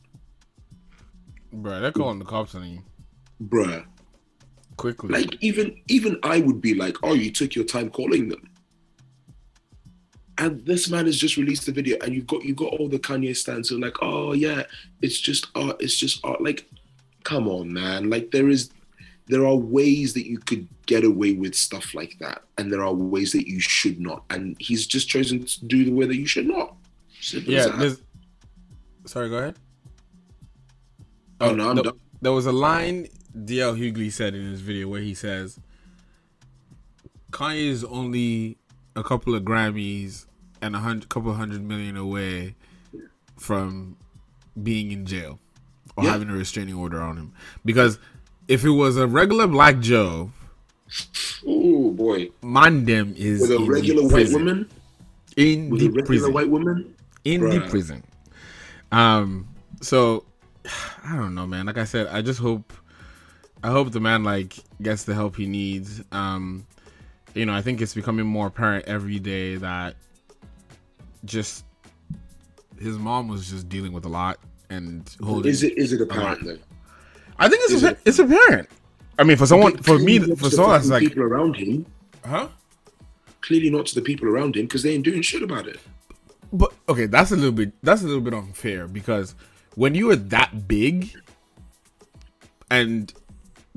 Speaker 9: Bro, they're calling the cops on you
Speaker 10: Bruh.
Speaker 9: Quickly.
Speaker 10: Like even even I would be like, oh, you took your time calling them. And this man has just released a video, and you've got you got all the Kanye stands are like, oh yeah, it's just art, it's just art. Like, come on, man. Like there is there are ways that you could get away with stuff like that, and there are ways that you should not. And he's just chosen to do the way that you should not. Simple
Speaker 9: yeah. Sorry, go ahead.
Speaker 10: Oh, no, I'm done.
Speaker 9: there was a line DL Hughley said in his video where he says, "Kanye is only a couple of Grammys and a hundred, couple hundred million away from being in jail or
Speaker 10: Yeah.
Speaker 9: having a restraining order on him." Because if it was a regular Black Joe,
Speaker 10: oh boy,
Speaker 9: Mandem is
Speaker 10: with a regular white woman,
Speaker 9: in
Speaker 10: with
Speaker 9: the
Speaker 10: a regular
Speaker 9: prison
Speaker 10: white woman,
Speaker 9: in the prison. Um, so [SIGHS] I don't know, man. Like I said, I just hope, I hope the man like gets the help he needs. Um, you know, I think it's becoming more apparent every day that just his mom was just dealing with a lot and holding.
Speaker 10: Is it is it apparent though?
Speaker 9: I think it's
Speaker 10: Is
Speaker 9: appa- it's apparent. I mean, for someone, for me, for someone that's like,
Speaker 10: people around him,
Speaker 9: huh?
Speaker 10: Clearly not to the people around him because they ain't doing shit about it.
Speaker 9: But okay, that's a little bit that's a little bit unfair because when you are that big and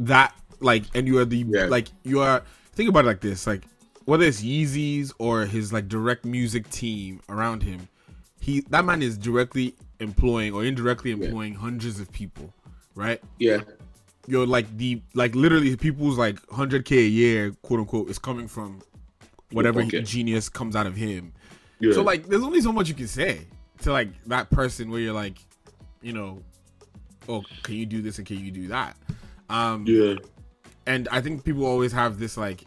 Speaker 9: that like and you are the like you are think about it like this like whether it's Yeezys or his like direct music team around him, he that man is directly employing or indirectly employing hundreds of people, right?
Speaker 10: Yeah.
Speaker 9: You're like the like literally people's like hundred k a year, quote unquote, is coming from whatever
Speaker 10: pocket.
Speaker 9: genius comes out of him.
Speaker 10: Yeah.
Speaker 9: So like, there's only so much you can say to like that person where you're like, you know, oh, can you do this and can you do that? Um,
Speaker 10: yeah.
Speaker 9: And I think people always have this like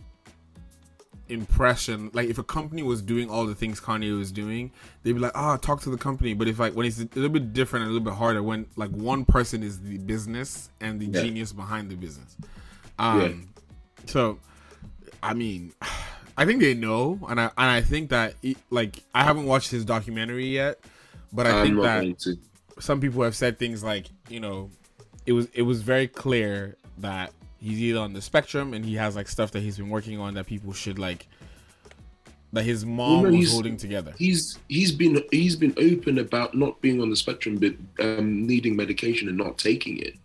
Speaker 9: impression, like if a company was doing all the things Kanye was doing, they'd be like, ah, talk to the company. But if like when it's a little bit different and a little bit harder, when like one person is the business and the
Speaker 10: Yeah.
Speaker 9: genius behind the business. Um,
Speaker 10: Yeah.
Speaker 9: so I mean, [SIGHS] I think they know, and I and I think that it, like I haven't watched his documentary yet, but I
Speaker 10: I'm
Speaker 9: think that some people have said things like you know, it was it was very clear that he's either on the spectrum and he has like stuff that he's been working on that people should like that his mom
Speaker 10: Well, no,
Speaker 9: was holding together.
Speaker 10: He's he's been he's been open about not being on the spectrum, but um, needing medication and not taking it.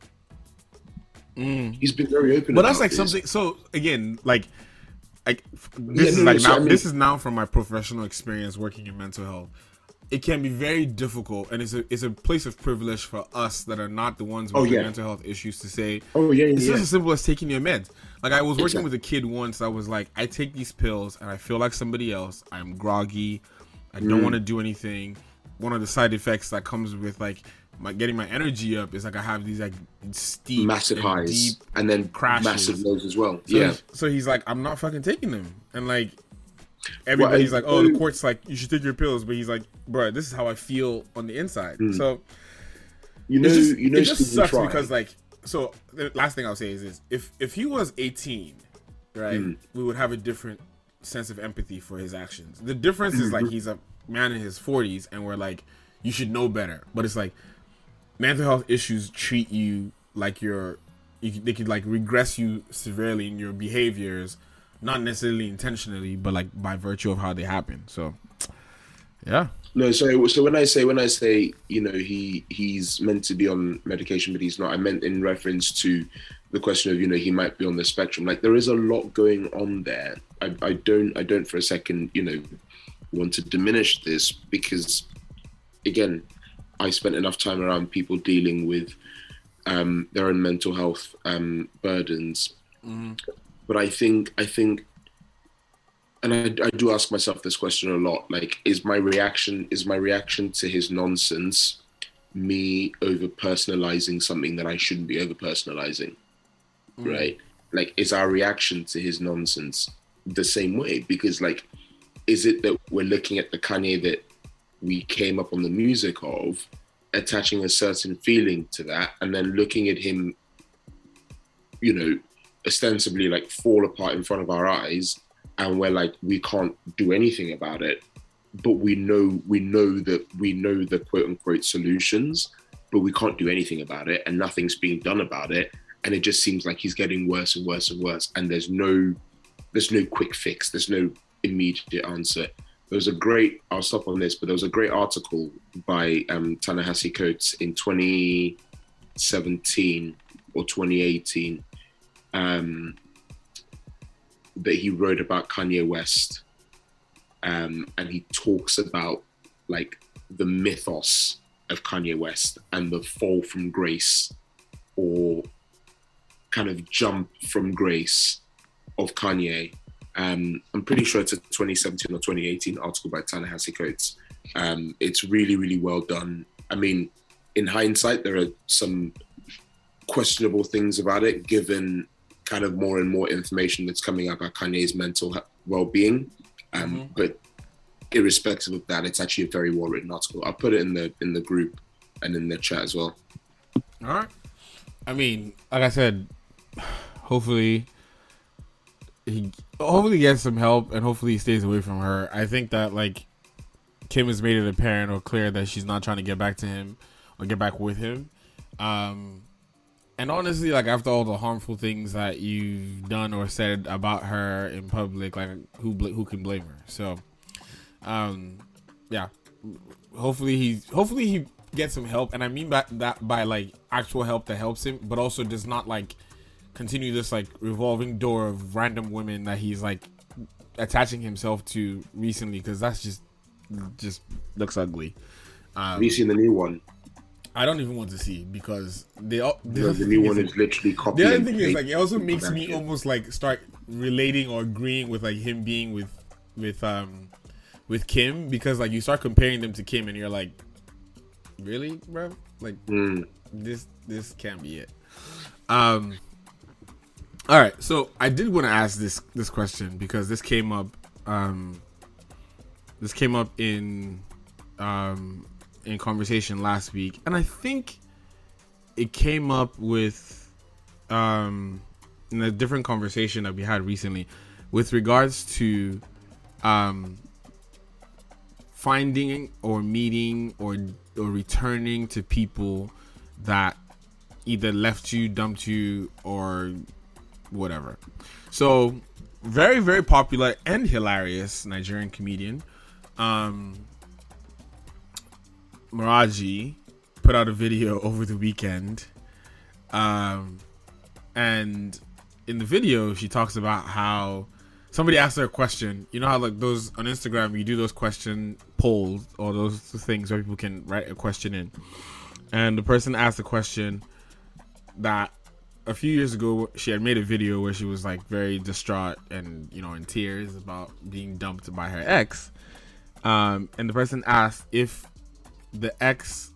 Speaker 10: He's been very open.
Speaker 9: But that's like
Speaker 10: this.
Speaker 9: something. So again, like, like this
Speaker 10: Yeah,
Speaker 9: is
Speaker 10: no,
Speaker 9: like
Speaker 10: no, so
Speaker 9: now.
Speaker 10: I mean-
Speaker 9: this is now from my professional experience working in mental health. It can be very difficult, and it's a it's a place of privilege for us that are not the ones with
Speaker 10: Oh, yeah.
Speaker 9: mental health issues to say.
Speaker 10: Oh, yeah,
Speaker 9: It's
Speaker 10: yeah.
Speaker 9: just as simple as taking your meds. Like I was working
Speaker 10: Exactly.
Speaker 9: with a kid once. I was like, I take these pills, and I feel like somebody else. I'm groggy. I don't
Speaker 10: Mm.
Speaker 9: want to do anything. One of the side effects that comes with like my getting my energy up is like I have these like steep,
Speaker 10: massive
Speaker 9: and
Speaker 10: highs
Speaker 9: deep
Speaker 10: and then
Speaker 9: crashes.
Speaker 10: massive lows as well.
Speaker 9: So,
Speaker 10: yeah.
Speaker 9: So he's like, I'm not fucking taking them, and like everybody's
Speaker 10: Well,
Speaker 9: like, oh, the court's like, you should take your pills, but he's like, bro, this is how I feel on the inside.
Speaker 10: Hmm.
Speaker 9: So
Speaker 10: You know,
Speaker 9: just,
Speaker 10: you know,
Speaker 9: it just sucks
Speaker 10: Fry.
Speaker 9: because like, so the last thing I'll say is this: if if he was 18, right,
Speaker 10: Hmm.
Speaker 9: we would have a different sense of empathy for his actions. The difference is like
Speaker 10: Mhm.
Speaker 9: he's a man in his 40s, and we're like, you should know better. But it's like mental health issues treat you like you're you, they could like regress you severely in your behaviors not necessarily intentionally but like by virtue of how they happen so yeah
Speaker 10: No, so so when I say when I say you know he he's meant to be on medication but he's not, I meant in reference to the question of you know he might be on the spectrum. Like there is a lot going on there. I, I don't I don't for a second you know want to diminish this because again I spent enough time around people dealing with um, their own mental health um, burdens but I think I think, and I, I do ask myself this question a lot. Like, is my reaction is my reaction to his nonsense me over personalizing something that I shouldn't be over personalizing?
Speaker 9: Mm.
Speaker 10: Right? Like, is our reaction to his nonsense the same way? Because like, is it that we're looking at the Kanye that we came up on the music of, attaching a certain feeling to that, and then looking at him, you know, ostensibly like fall apart in front of our eyes, and we're like, we can't do anything about it, but we know we know that we know the quote unquote solutions, but we can't do anything about it, and nothing's being done about it, and it just seems like he's getting worse and worse and worse, and there's no there's no quick fix, there's no immediate answer. There was a great, I'll stop on this, but there was a great article by um, Ta-Nehisi Coates in 2017 or 2018 um, that he wrote about Kanye West. Um, and he talks about like the mythos of Kanye West and the fall from grace or kind of jump from grace of Kanye. Um, I'm pretty sure it's a 2017 or 2018 article by Ta-Nehisi Coates. Um, it's really, really well done. I mean, in hindsight, there are some questionable things about it, given kind of more and more information that's coming out about Kanye's mental well-being. Um, But irrespective of that, it's actually a very well-written article. I'll put it in the in the group and in the chat as well.
Speaker 9: All right. I mean, like I said, hopefully he hopefully gets some help and hopefully he stays away from her. I think that like Kim has made it apparent or clear that she's not trying to get back to him or get back with him. Um and honestly, like after all the harmful things that you've done or said about her in public, like who who can blame her? So, um, yeah. Hopefully he hopefully he gets some help, and I mean by that by like actual help that helps him, but also does not like continue this like revolving door of random women that he's like attaching himself to recently, because that's just just looks ugly. Um,
Speaker 10: Have you seen the new one?
Speaker 9: I don't even want to see because they all
Speaker 10: The, the new one is literally
Speaker 9: the
Speaker 10: copying.
Speaker 9: other thing is like it also makes me almost like start relating or agreeing with like him being with with um with Kim because like you start comparing them to Kim and you're like, really, bro? Like this this can't be it. Um. All right, so I did want to ask this this question because this came up um this came up in um in conversation last week and I think it came up with um in a different conversation that we had recently with regards to um finding or meeting or or returning to people that either left you, dumped you, or whatever. So very, very popular and hilarious Nigerian comedian. Um Maraji put out a video [LAUGHS] over the weekend. Um and in the video she talks about how somebody asked her a question. You know how like those on Instagram you do those question polls or those things where people can write a question in. And the person asked a question that a few years ago she had made a video where she was like very distraught and you know in tears about being dumped by her ex. Um, and the person asked if the ex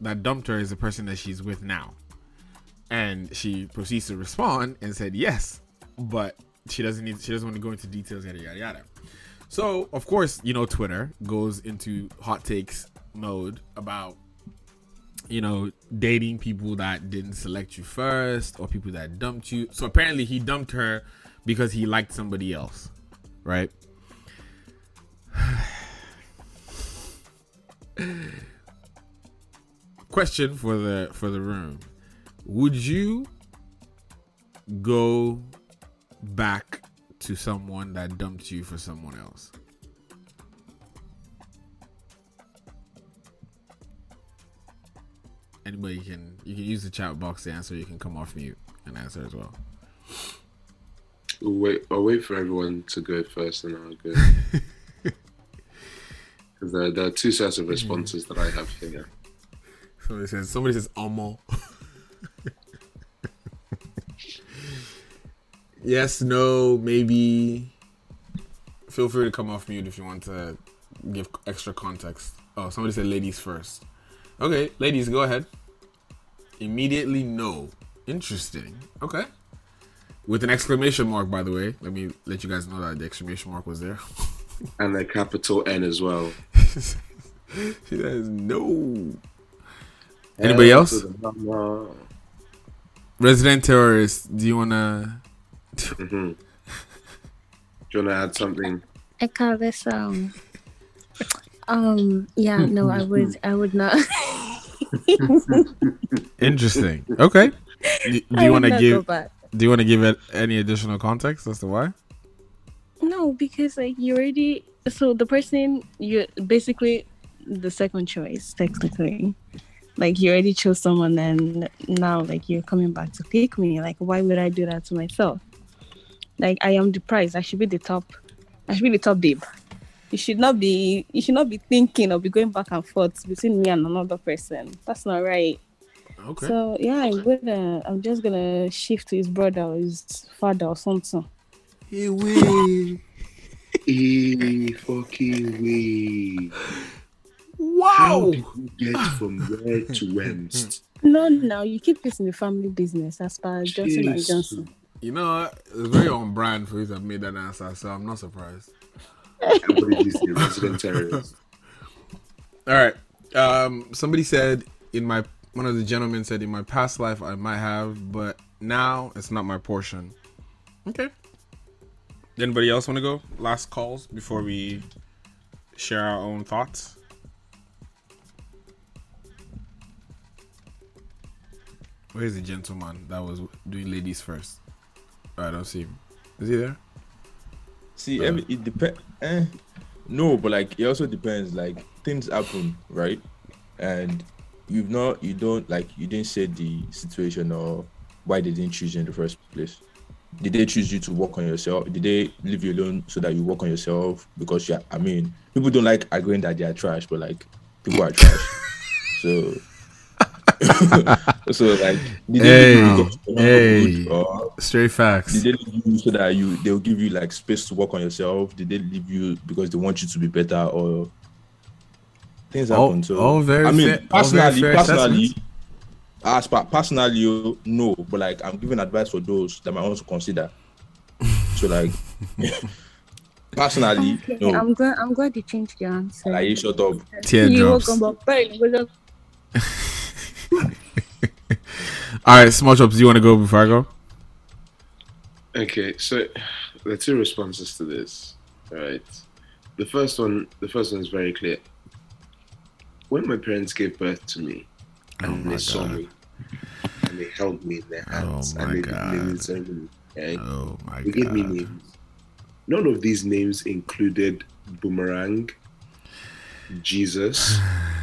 Speaker 9: that dumped her is the person that she's with now. And she proceeds to respond and said yes, but she doesn't need she doesn't want to go into details yada yada yada. So of course, you know, Twitter goes into hot takes mode about you know dating people that didn't select you first or people that dumped you. So apparently he dumped her because he liked somebody else, right? Question for the for the room. Would you go back to someone that dumped you for someone else? Anybody can you can use the chat box to answer. You can come off mute and answer as well.
Speaker 10: We'll wait. I'll wait for everyone to go first, and I'll go. Because [LAUGHS] there, there are two sets of responses that I have here.
Speaker 9: Somebody says somebody says Omo. Yes, no, maybe. Feel free to come off mute if you want to give extra context. Oh, somebody said ladies first. Okay, ladies, go ahead. Immediately no. Interesting. Okay. With an exclamation mark, by the way. Let me let you guys know that the exclamation mark was there.
Speaker 10: And a capital N as well. [LAUGHS]
Speaker 9: she says no. Anybody
Speaker 10: Hell
Speaker 9: else?
Speaker 10: to the mama.
Speaker 9: Resident terrorist, do you wanna
Speaker 10: Mhm. Do you want to add something?
Speaker 14: Eka, um, um, yeah, no, I [LAUGHS] would, I would not. [LAUGHS]
Speaker 9: Interesting. Okay. Do, do you want to give? Do you want to give it any additional context as to why?
Speaker 14: No, because like you already, so the person you basically the second choice technically. Like you already chose someone, and now like you're coming back to pick me. Like why would I do that to myself? Like I am the prize. I should be the top. I should be the top babe. You should not be. You should not be thinking or be going back and forth between me and another person. That's not right.
Speaker 9: Okay.
Speaker 14: So yeah, I'm gonna. I'm just gonna shift to his brother or his father or something.
Speaker 10: Hey, way. [LAUGHS] Hey, fucking way.
Speaker 9: Wow.
Speaker 10: How did you get from where to whence? [LAUGHS]
Speaker 14: No, no, you keep this in the family business as per Johnson and Johnson.
Speaker 9: You know, it's very on brand for you to have made that answer, so I'm not surprised.
Speaker 10: Everybody's a resident terrorist. [LAUGHS]
Speaker 9: All right. Um, somebody said in my one of the gentlemen said in my past life I might have, but now it's not my portion. Okay. Anybody else want to go? Last calls before we share our own thoughts. Where's the gentleman that was doing ladies first? I don't see him. Is he there?
Speaker 11: See, every, it depends. Eh, no, but like it also depends. Like things happen, right? And you've not, you don't like, you didn't say the situation or why they didn't choose you in the first place. Did they choose you to work on yourself? Did they leave you alone so that you work on yourself? Because yeah, I mean, people don't like agreeing that they are trash, but like people are trash. [LAUGHS] so, [LAUGHS] [LAUGHS] so like, did they leave you because you're not
Speaker 9: hey,
Speaker 11: good, or
Speaker 9: straight facts.
Speaker 11: did they leave you so that you they'll give you like space to work on yourself? Did they leave you because they want you to be better or things
Speaker 9: All-
Speaker 11: happen? So
Speaker 9: all very
Speaker 11: I mean
Speaker 9: fair- all very
Speaker 11: personally, personally,
Speaker 9: assessments.
Speaker 11: as per personally, oh, no, but like I'm giving advice for those that might want to consider. So like [LAUGHS] personally,
Speaker 14: Okay,
Speaker 11: no.
Speaker 14: I'm glad. I'm glad you changed your answer.
Speaker 11: Like you shut up.
Speaker 9: Teardrops. [LAUGHS] [LAUGHS] All right, small chops. Do you want to go before I go?
Speaker 10: Okay, so there are two responses to this. All right. The first one, the first one is very clear. When my parents gave birth to me, oh and they saw me, and they held me in their oh hands,
Speaker 9: Oh
Speaker 10: and they
Speaker 9: God.
Speaker 10: gave me ceremony, right?
Speaker 9: Oh my
Speaker 10: They gave me names. None of these names included Boomerang, Jesus,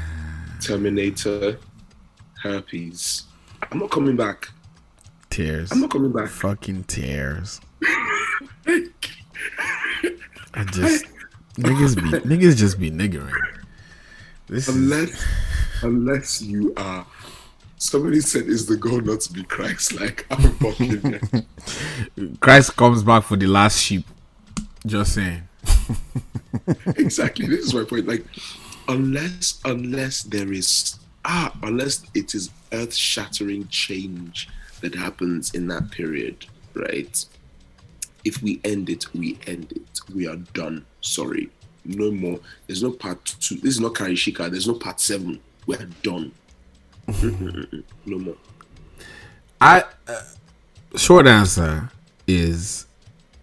Speaker 10: [SIGHS] Terminator, Herpes. I'm not coming back.
Speaker 9: Tears.
Speaker 10: I'm not coming back.
Speaker 9: Fucking tears. [LAUGHS] I just niggas be niggas just be niggering. This is
Speaker 10: unless unless you are somebody said is the goal not to be Christ like I'm fucking [LAUGHS]
Speaker 9: Christ comes back for the last sheep. Just saying. [LAUGHS]
Speaker 10: exactly this is my point like unless unless there is ah unless it is earth shattering change that happens in that period right? If we end it we end it. We are done. Sorry. No more. There's no part two. This is not Karishika. There's no part seven. We're done. [LAUGHS] No more.
Speaker 9: I uh, short answer is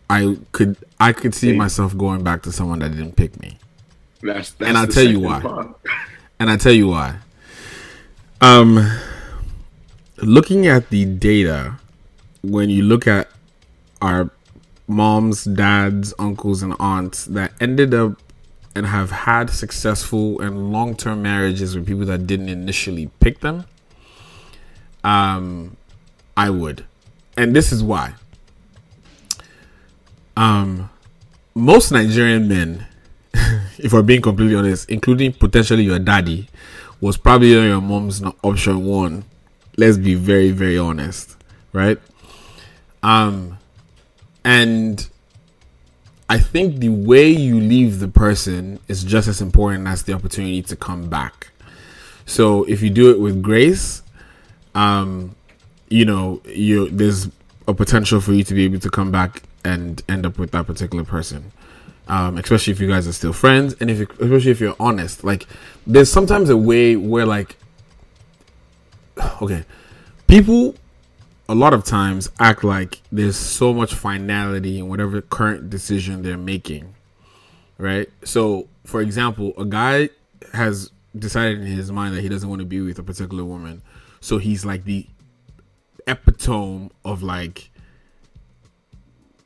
Speaker 9: I could I could see myself going back to someone that didn't pick me.
Speaker 10: that's, that's
Speaker 9: and I'll [LAUGHS] tell you why.
Speaker 10: part.
Speaker 9: And I tell you why. Um, looking at the data, when you look at our moms, dads, uncles, and aunts that ended up and have had successful and long-term marriages with people that didn't initially pick them, um, I would, and this is why. Um, most Nigerian men [LAUGHS] if we're being completely honest, including potentially your daddy, was probably your mom's option one. Let's be very, very honest, right? Um, And I think the way you leave the person is just as important as the opportunity to come back. So if you do it with grace, um, you know, you there's a potential for you to be able to come back and end up with that particular person. Um, especially if you guys are still friends, and if you, especially if you're honest. Like, there's sometimes a way where like, [SIGHS] okay, people a lot of times act like there's so much finality in whatever current decision they're making, right? So, for example, a guy has decided in his mind that he doesn't want to be with a particular woman, so he's like the epitome of like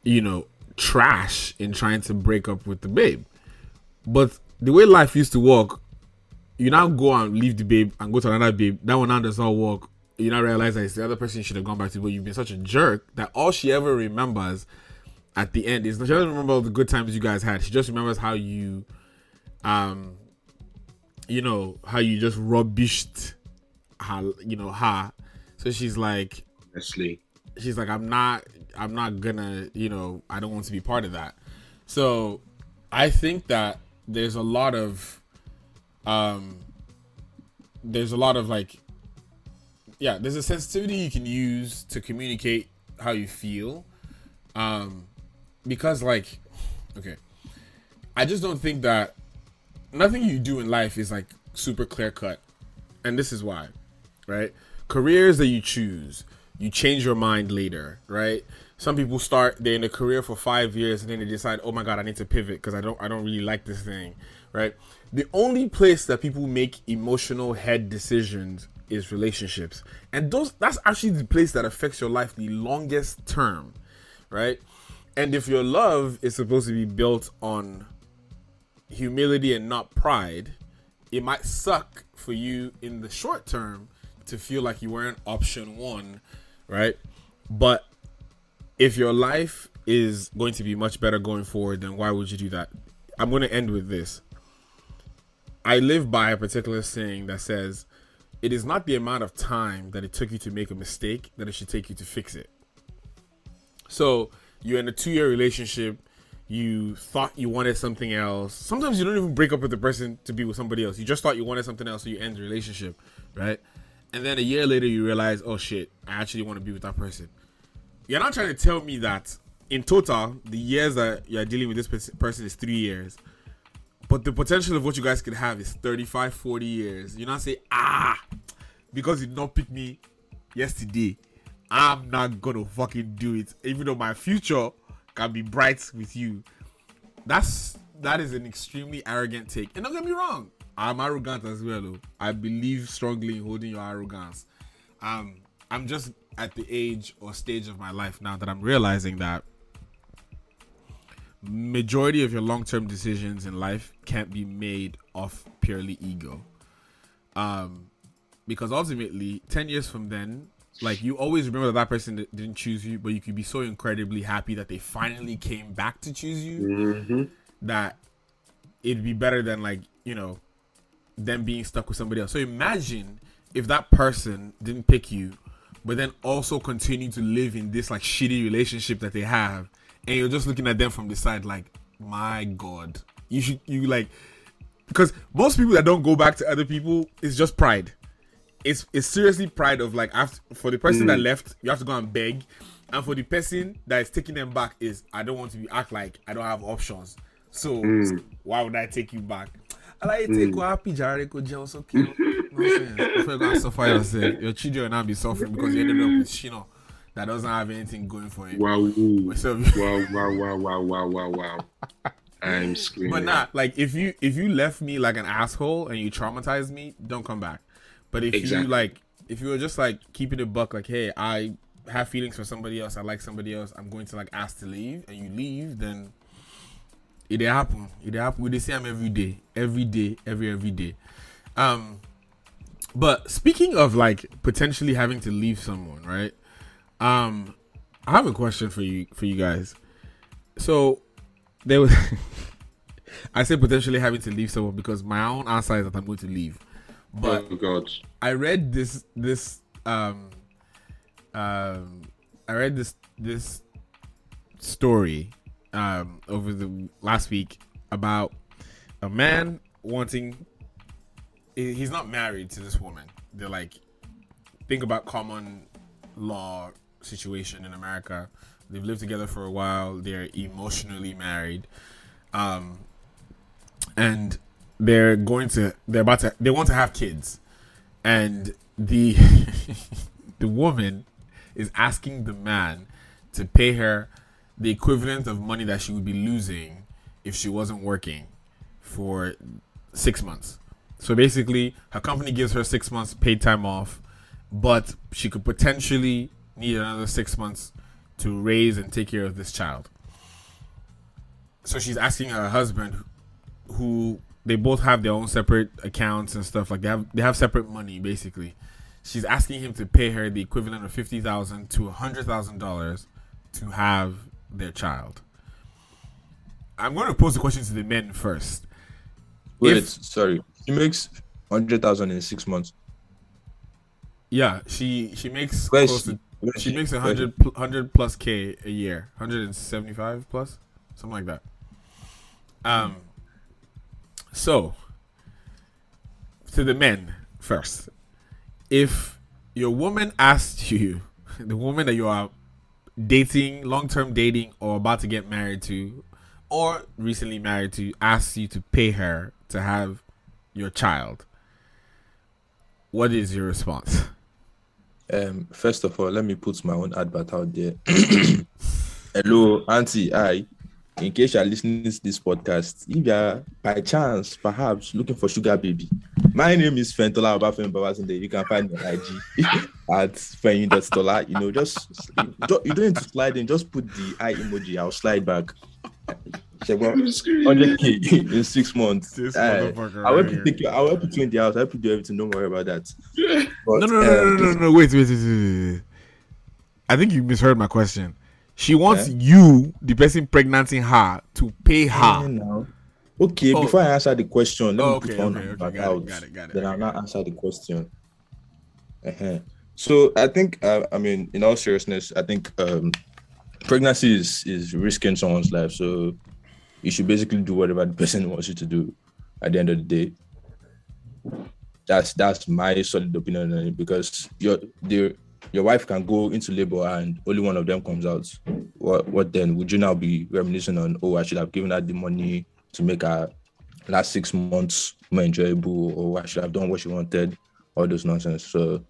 Speaker 9: you know trash in trying to break up with the babe. But the way life used to work you now go and leave the babe and go to another babe. That one now does not work. You now realize that it's the other person you should have gone back to but you've been such a jerk that all she ever remembers at the end is she doesn't remember all the good times you guys had. She just remembers how you um you know how you just rubbished her you know her. So she's like
Speaker 13: Leslie.
Speaker 9: She's like i'm not i'm not gonna you know i don't want to be part of that. So i think that there's a lot of um there's a lot of like yeah there's a sensitivity you can use to communicate how you feel. Um because like okay i just don't think that nothing you do in life is like super clear cut and this is why right? Careers that you choose you change your mind later right? Some people start they're in a career for five years and then they decide oh my god i need to pivot because i don't i don't really like this thing right? The only place that people make emotional head decisions is relationships. And those that's actually the place that affects your life the longest term right? And if your love is supposed to be built on humility and not pride it might suck for you in the short term to feel like you weren't option one right? But if your life is going to be much better going forward then why would you do that? I'm going to end with this. I live by a particular saying that says it is not the amount of time that it took you to make a mistake that it should take you to fix it. So you're in a two-year relationship. You thought you wanted something else. Sometimes you don't even break up with the person to be with somebody else. You just thought you wanted something else so you end the relationship right and then a year later you realize oh shit i actually want to be with that person. You're not trying to tell me that in total the years that you're dealing with this person is three years. But the potential of what you guys could have is 35 40 years. You're not say ah because you not pick me yesterday i'm not gonna fucking do it. Even though my future can be bright with you. That's that is an extremely arrogant take. And don't get me wrong i'm arrogant as well i believe strongly in holding your arrogance. Um i'm just at the age or stage of my life now that i'm realizing that majority of your long-term decisions in life can't be made off purely ego. Um because ultimately 10 years from then like you always remember that that person didn't choose you but you could be so incredibly happy that they finally came back to choose you
Speaker 13: Mhm.
Speaker 9: that it'd be better than like you know them being stuck with somebody else. So imagine if that person didn't pick you but then also continue to live in this like shitty relationship that they have and you're just looking at them from the side like my god. You should you like because most people that don't go back to other people is just pride. It's it's seriously pride of like after, for the person that
Speaker 13: Mm.
Speaker 9: left you have to go and beg and for the person that is taking them back is i don't want to be act like i don't have options. So
Speaker 13: Mm.
Speaker 9: why would i take you back like you take
Speaker 13: Mm.
Speaker 9: happy jare go jail so cute nonsense [LAUGHS] before you go and suffer yourself your children will now be suffering because you ended up with Shino that doesn't have anything going for it
Speaker 13: Wow.
Speaker 9: So-
Speaker 13: wow, wow, wow, wow, wow, wow, wow. I'm screaming.
Speaker 9: But not like if you if you left me like an asshole and you traumatized me, don't come back. But if
Speaker 13: Exactly.
Speaker 9: you like if you were just like keeping it buck, like, hey, I have feelings for somebody else, I like somebody else, I'm going to like ask to leave, and you leave, then it dey happen. It happen. We see them every day, every day, every every day. Um, but speaking of like potentially having to leave someone, right? Um, I have a question for you for you guys. So there was [LAUGHS] I say potentially having to leave someone because my own answer is that I'm going to leave. But
Speaker 13: oh god,
Speaker 9: I read this this um um I read this this story um, over the last week about a man wanting. He's not married to this woman. They're like, think about common law situation in America. They've lived together for a while. They're emotionally married, um, and they're going to. They're about to. They want to have kids, and the [LAUGHS] the woman is asking the man to pay her the equivalent of money that she would be losing if she wasn't working for six months. So basically, her company gives her six months paid time off, but she could potentially need another six months to raise and take care of this child. So she's asking her husband, who they both have their own separate accounts and stuff like that. They have separate money basically. She's asking him to pay her the equivalent of fifty thousand to hundred thousand dollars to have their child. I'm going to pose the question to the men first.
Speaker 11: Wait,
Speaker 9: If-
Speaker 11: sorry. She makes hundred thousand in six months.
Speaker 9: Yeah, she she makes close
Speaker 11: she?
Speaker 9: to, she
Speaker 11: she?
Speaker 9: makes a
Speaker 11: Where is
Speaker 9: hundred hundred plus k a year, hundred and seventy five plus, something like that. Um. So, to the men first, if your woman asked you, [LAUGHS] the woman that you are dating, long term dating, or about to get married to, or recently married to, asks you to pay her to have your child, what is your response?
Speaker 11: Um, first of all, let me put my own advert out there. [COUGHS] Hello, Auntie. Hi. In case you are listening to this podcast, if you are by chance perhaps looking for sugar baby, my name is Fentola Obafemi Babatunde. You can find me on IG [LAUGHS] at Fenyin.stola. You know, just you don't need to slide in, just put the eye emoji. I'll slide back. Ṣẹ̀gbọ́n, 100k [LAUGHS] in six months.
Speaker 9: This
Speaker 11: Uh,
Speaker 9: motherfucker
Speaker 11: I'll help you take you. I'll help you clean the house. I'll help you do everything. Don't worry about that. [LAUGHS]
Speaker 9: No, no, no, no, no, no, no, wait, wait, wait, wait, wait. I think you misheard my question. She wants
Speaker 11: Yeah.
Speaker 9: you, the person pregnanting her, to pay her.
Speaker 11: now. Okay,
Speaker 9: Oh.
Speaker 11: before I answer the question, let
Speaker 9: Oh,
Speaker 11: me
Speaker 9: okay,
Speaker 11: put one
Speaker 9: okay, okay,
Speaker 11: back
Speaker 9: got it,
Speaker 11: out.
Speaker 9: got it, got it,
Speaker 11: Then I'll not answer the question. Uh-huh. So I think, uh, I mean, in all seriousness, I think um, pregnancy is is risking someone's life. So you should basically do whatever the [LAUGHS] person wants you to do. At the end of the day, that's that's my solid opinion on it because your the your wife can go into labor and only one of them comes out. What what then? Would you now be reminiscing on? Oh, I should have given her the money to make our last six months more enjoyable, or I should have done what she wanted. All those nonsense. So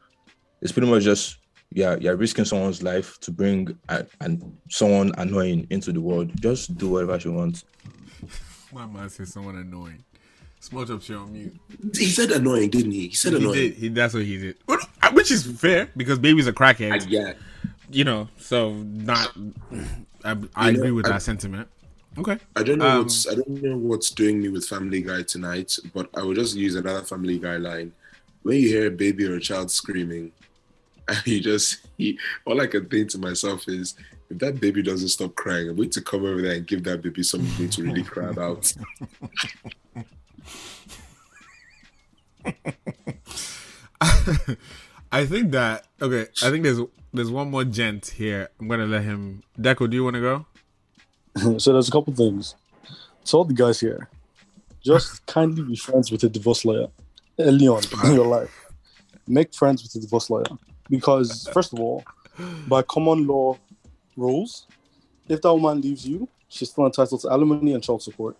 Speaker 11: it's pretty much just yeah, you're risking someone's life to bring a, and someone annoying into the world. Just do whatever she wants.
Speaker 9: My man says someone annoying. Smudge up, on mute.
Speaker 13: He said annoying, didn't he? He said
Speaker 9: he
Speaker 13: annoying.
Speaker 9: Did. He, that's what he did. Uh, Which is fair because baby's a crackhead.
Speaker 13: yeah.
Speaker 9: You know, so not. I, I
Speaker 10: You know,
Speaker 9: agree with
Speaker 10: I-
Speaker 9: that sentiment. Okay.
Speaker 10: I don't know
Speaker 9: Um,
Speaker 10: what's I don't know what's doing me with Family Guy tonight, but I will just use another Family Guy line. When you hear a baby or a child screaming, [LAUGHS] and you just you, all I can think to myself is if that baby doesn't stop crying, I'm going to come over there and give that baby something to really cry about. [LAUGHS]
Speaker 9: I think that okay. I think there's there's one more gent here. I'm gonna let him. Deco, do you want to go? [LAUGHS]
Speaker 15: so there's a couple things. To all the guys here, just [LAUGHS] kindly be friends with a divorce lawyer early on in your life. Make friends with a divorce lawyer because, first of all, by common law rules, if that woman leaves you, she's still entitled to alimony and child support.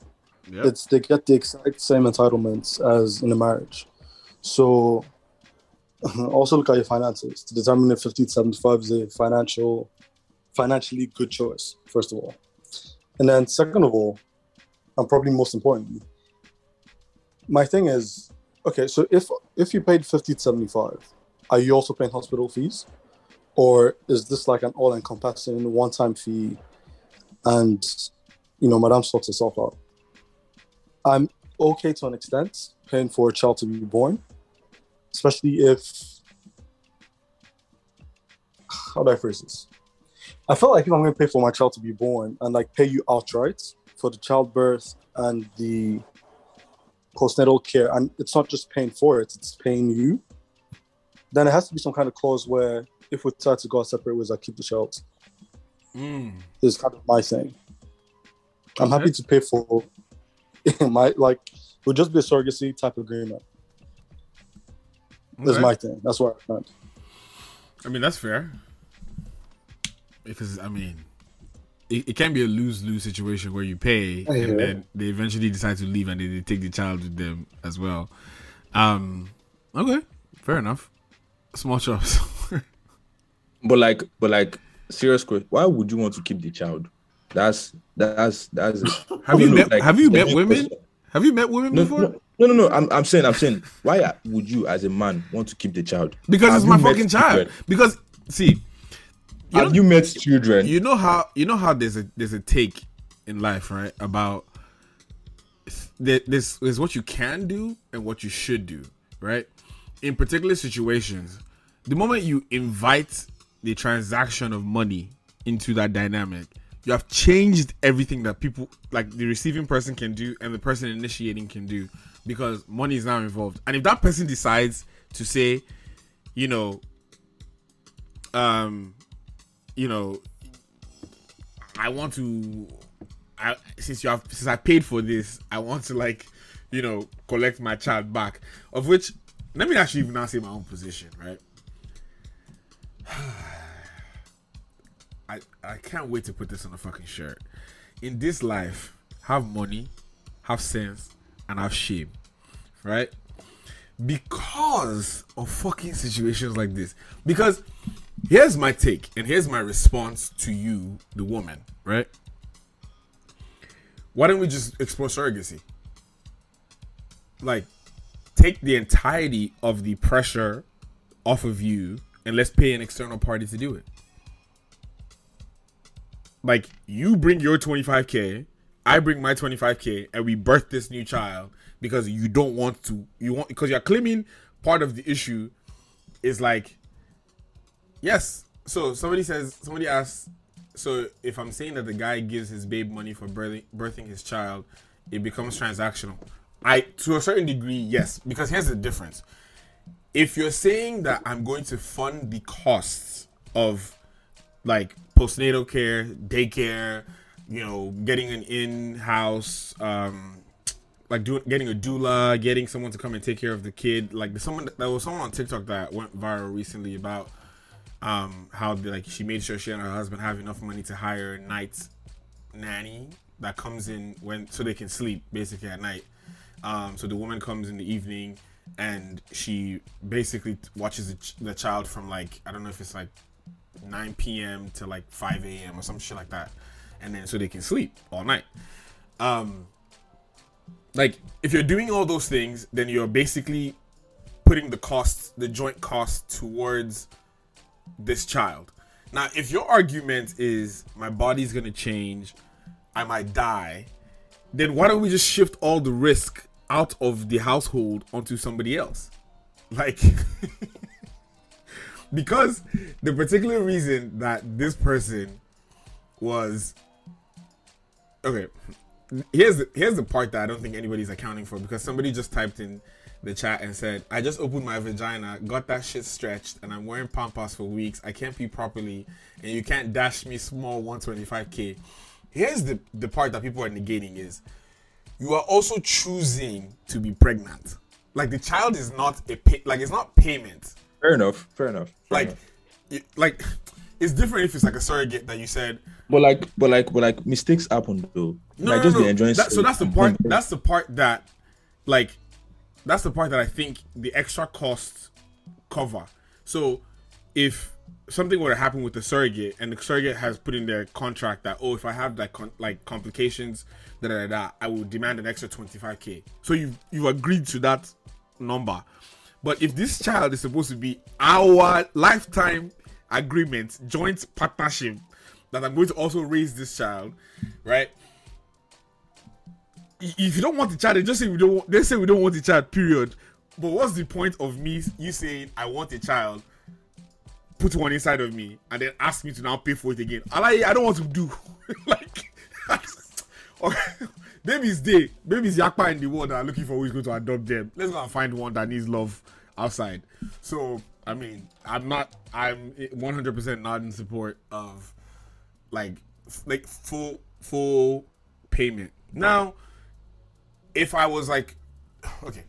Speaker 9: Yep.
Speaker 15: It's they get the exact same entitlements as in a marriage. So [LAUGHS] also look at your finances to determine if 50 to 75 is a financial financially good choice, first of all. And then second of all, and probably most importantly, my thing is, okay, so if if you paid 50 to 75, are you also paying hospital fees? Or is this like an all-encompassing one-time fee and you know, madam sorts herself out? I'm okay to an extent paying for a child to be born, especially if how do I phrase this? I felt like if I'm going to pay for my child to be born and like pay you outright for the childbirth and the postnatal care, and it's not just paying for it, it's paying you, then it has to be some kind of clause where if we decide to go our separate ways, I keep the child.
Speaker 9: Mm.
Speaker 15: Is kind of my thing. I'm happy to pay for [LAUGHS] my like. It would just be a surrogacy type agreement. Is
Speaker 9: Okay.
Speaker 15: my thing. That's what I meant.
Speaker 9: I mean, that's fair. Because I mean, it, it can be a lose lose situation where you pay and
Speaker 15: it.
Speaker 9: then they eventually decide to leave and they, they take the child with them as well. Um, okay, fair enough. Small chops. [LAUGHS]
Speaker 11: But like, but like, serious question. Why would you want to keep the child? That's that's that's. [LAUGHS]
Speaker 9: have you
Speaker 11: No,
Speaker 9: met
Speaker 11: like,
Speaker 9: Have you
Speaker 11: the
Speaker 9: met women?
Speaker 11: question.
Speaker 9: Have you met women
Speaker 11: No,
Speaker 9: before?
Speaker 11: no, no, no, no. I'm, I'm saying, I'm saying, why would you, as a man, want to keep the child?
Speaker 9: Because
Speaker 11: Have
Speaker 9: it's my fucking child.
Speaker 11: children?
Speaker 9: Because see,
Speaker 11: have you met children?
Speaker 9: You know how you know how there's a there's a take in life, right? About there, there's there's what you can do and what you should do, right? In particular situations, the moment you invite the transaction of money into that dynamic, you have changed everything that people like the receiving person can do and the person initiating can do because money is now involved. And if that person decides to say, you know, um, you know, I want to, I since you have since I paid for this, I want to like, you know, collect my child back. Of which, let me actually even now say my own position, right? [SIGHS] I I can't wait to put this on a fucking shirt. In this life, have money, have sense, and have shame, right? Because of fucking situations like this. Because here's my take, and here's my response to you, the woman, right? Why don't we just explore surrogacy? Like, take the entirety of the pressure off of you and let's pay an external party to do it. Like, you bring your 25K, I bring my 25K, and we birth this new child because you don't want to, you want, because you're claiming part of the issue is like, yes. So somebody says, somebody asks, so if I'm saying that the guy gives his babe money for birthing, his child, it becomes transactional. I, to a certain degree, yes, because here's the difference. If you're saying that I'm going to fund the costs of like postnatal care, daycare, you know, getting an in-house, um, like doing getting a doula, getting someone to come and take care of the kid. Like someone there was someone on TikTok that went viral recently about um how like she made sure she and her husband have enough money to hire a night nanny that comes in when so they can sleep basically at night. Um, so the woman comes in the evening and she basically watches the, ch- the child from like I don't know if it's like 9 p.m. to like 5 a.m. or some shit like that, and then so they can sleep all night. Um, like if you're doing all those things, then you're basically putting the cost, the joint cost towards this child. Now, if your argument is my body's gonna change, I might die, then why don't we just shift all the risk out of the household onto somebody else? Like, [LAUGHS] because the particular reason that this person was okay. Here's the, here's the part that I don't think anybody's accounting for because somebody just typed in the chat and said, "I just opened my vagina, got that shit stretched, and I'm wearing Pampers for weeks. I can't pee properly, and you can't dash me small 125k." Here's the the part that people are negating is you are also choosing to be pregnant. Like the child is not a pay, like it's not payment.
Speaker 11: Fair enough. Fair enough. fair
Speaker 9: Like,
Speaker 11: enough.
Speaker 9: it, like it's different if it's like a surrogate that you said.
Speaker 11: but like, but like, but like, mistakes happen though.
Speaker 9: No,
Speaker 11: Like,
Speaker 9: no,
Speaker 11: just
Speaker 9: no.
Speaker 11: be enjoying.
Speaker 9: That- so that's the part. That's the part that, like, that's the part that I think the extra costs cover. So, if something were to happen with the surrogate, and the surrogate has put in their contract that oh, if I have like con- like complications, da da da, I will demand an extra twenty five k. So you you agreed to that number. But if this child is supposed to be our lifetime agreement, joint partnership, that I'm going to also raise this child, right? If you don't want the child, then just say we don't. Want, they say we don't want the child. Period. But what's the point of me you saying I want a child, put one inside of me, and then ask me to now pay for it again? I like I don't want to do [LAUGHS] like. [LAUGHS] okay. Baby's day. Baby's yakpa in the world are looking for who's going to adopt them. Let's go and find one that needs love outside. So I mean, I'm not. I'm 100% not in support of like like full full payment. Now, if I was like, okay,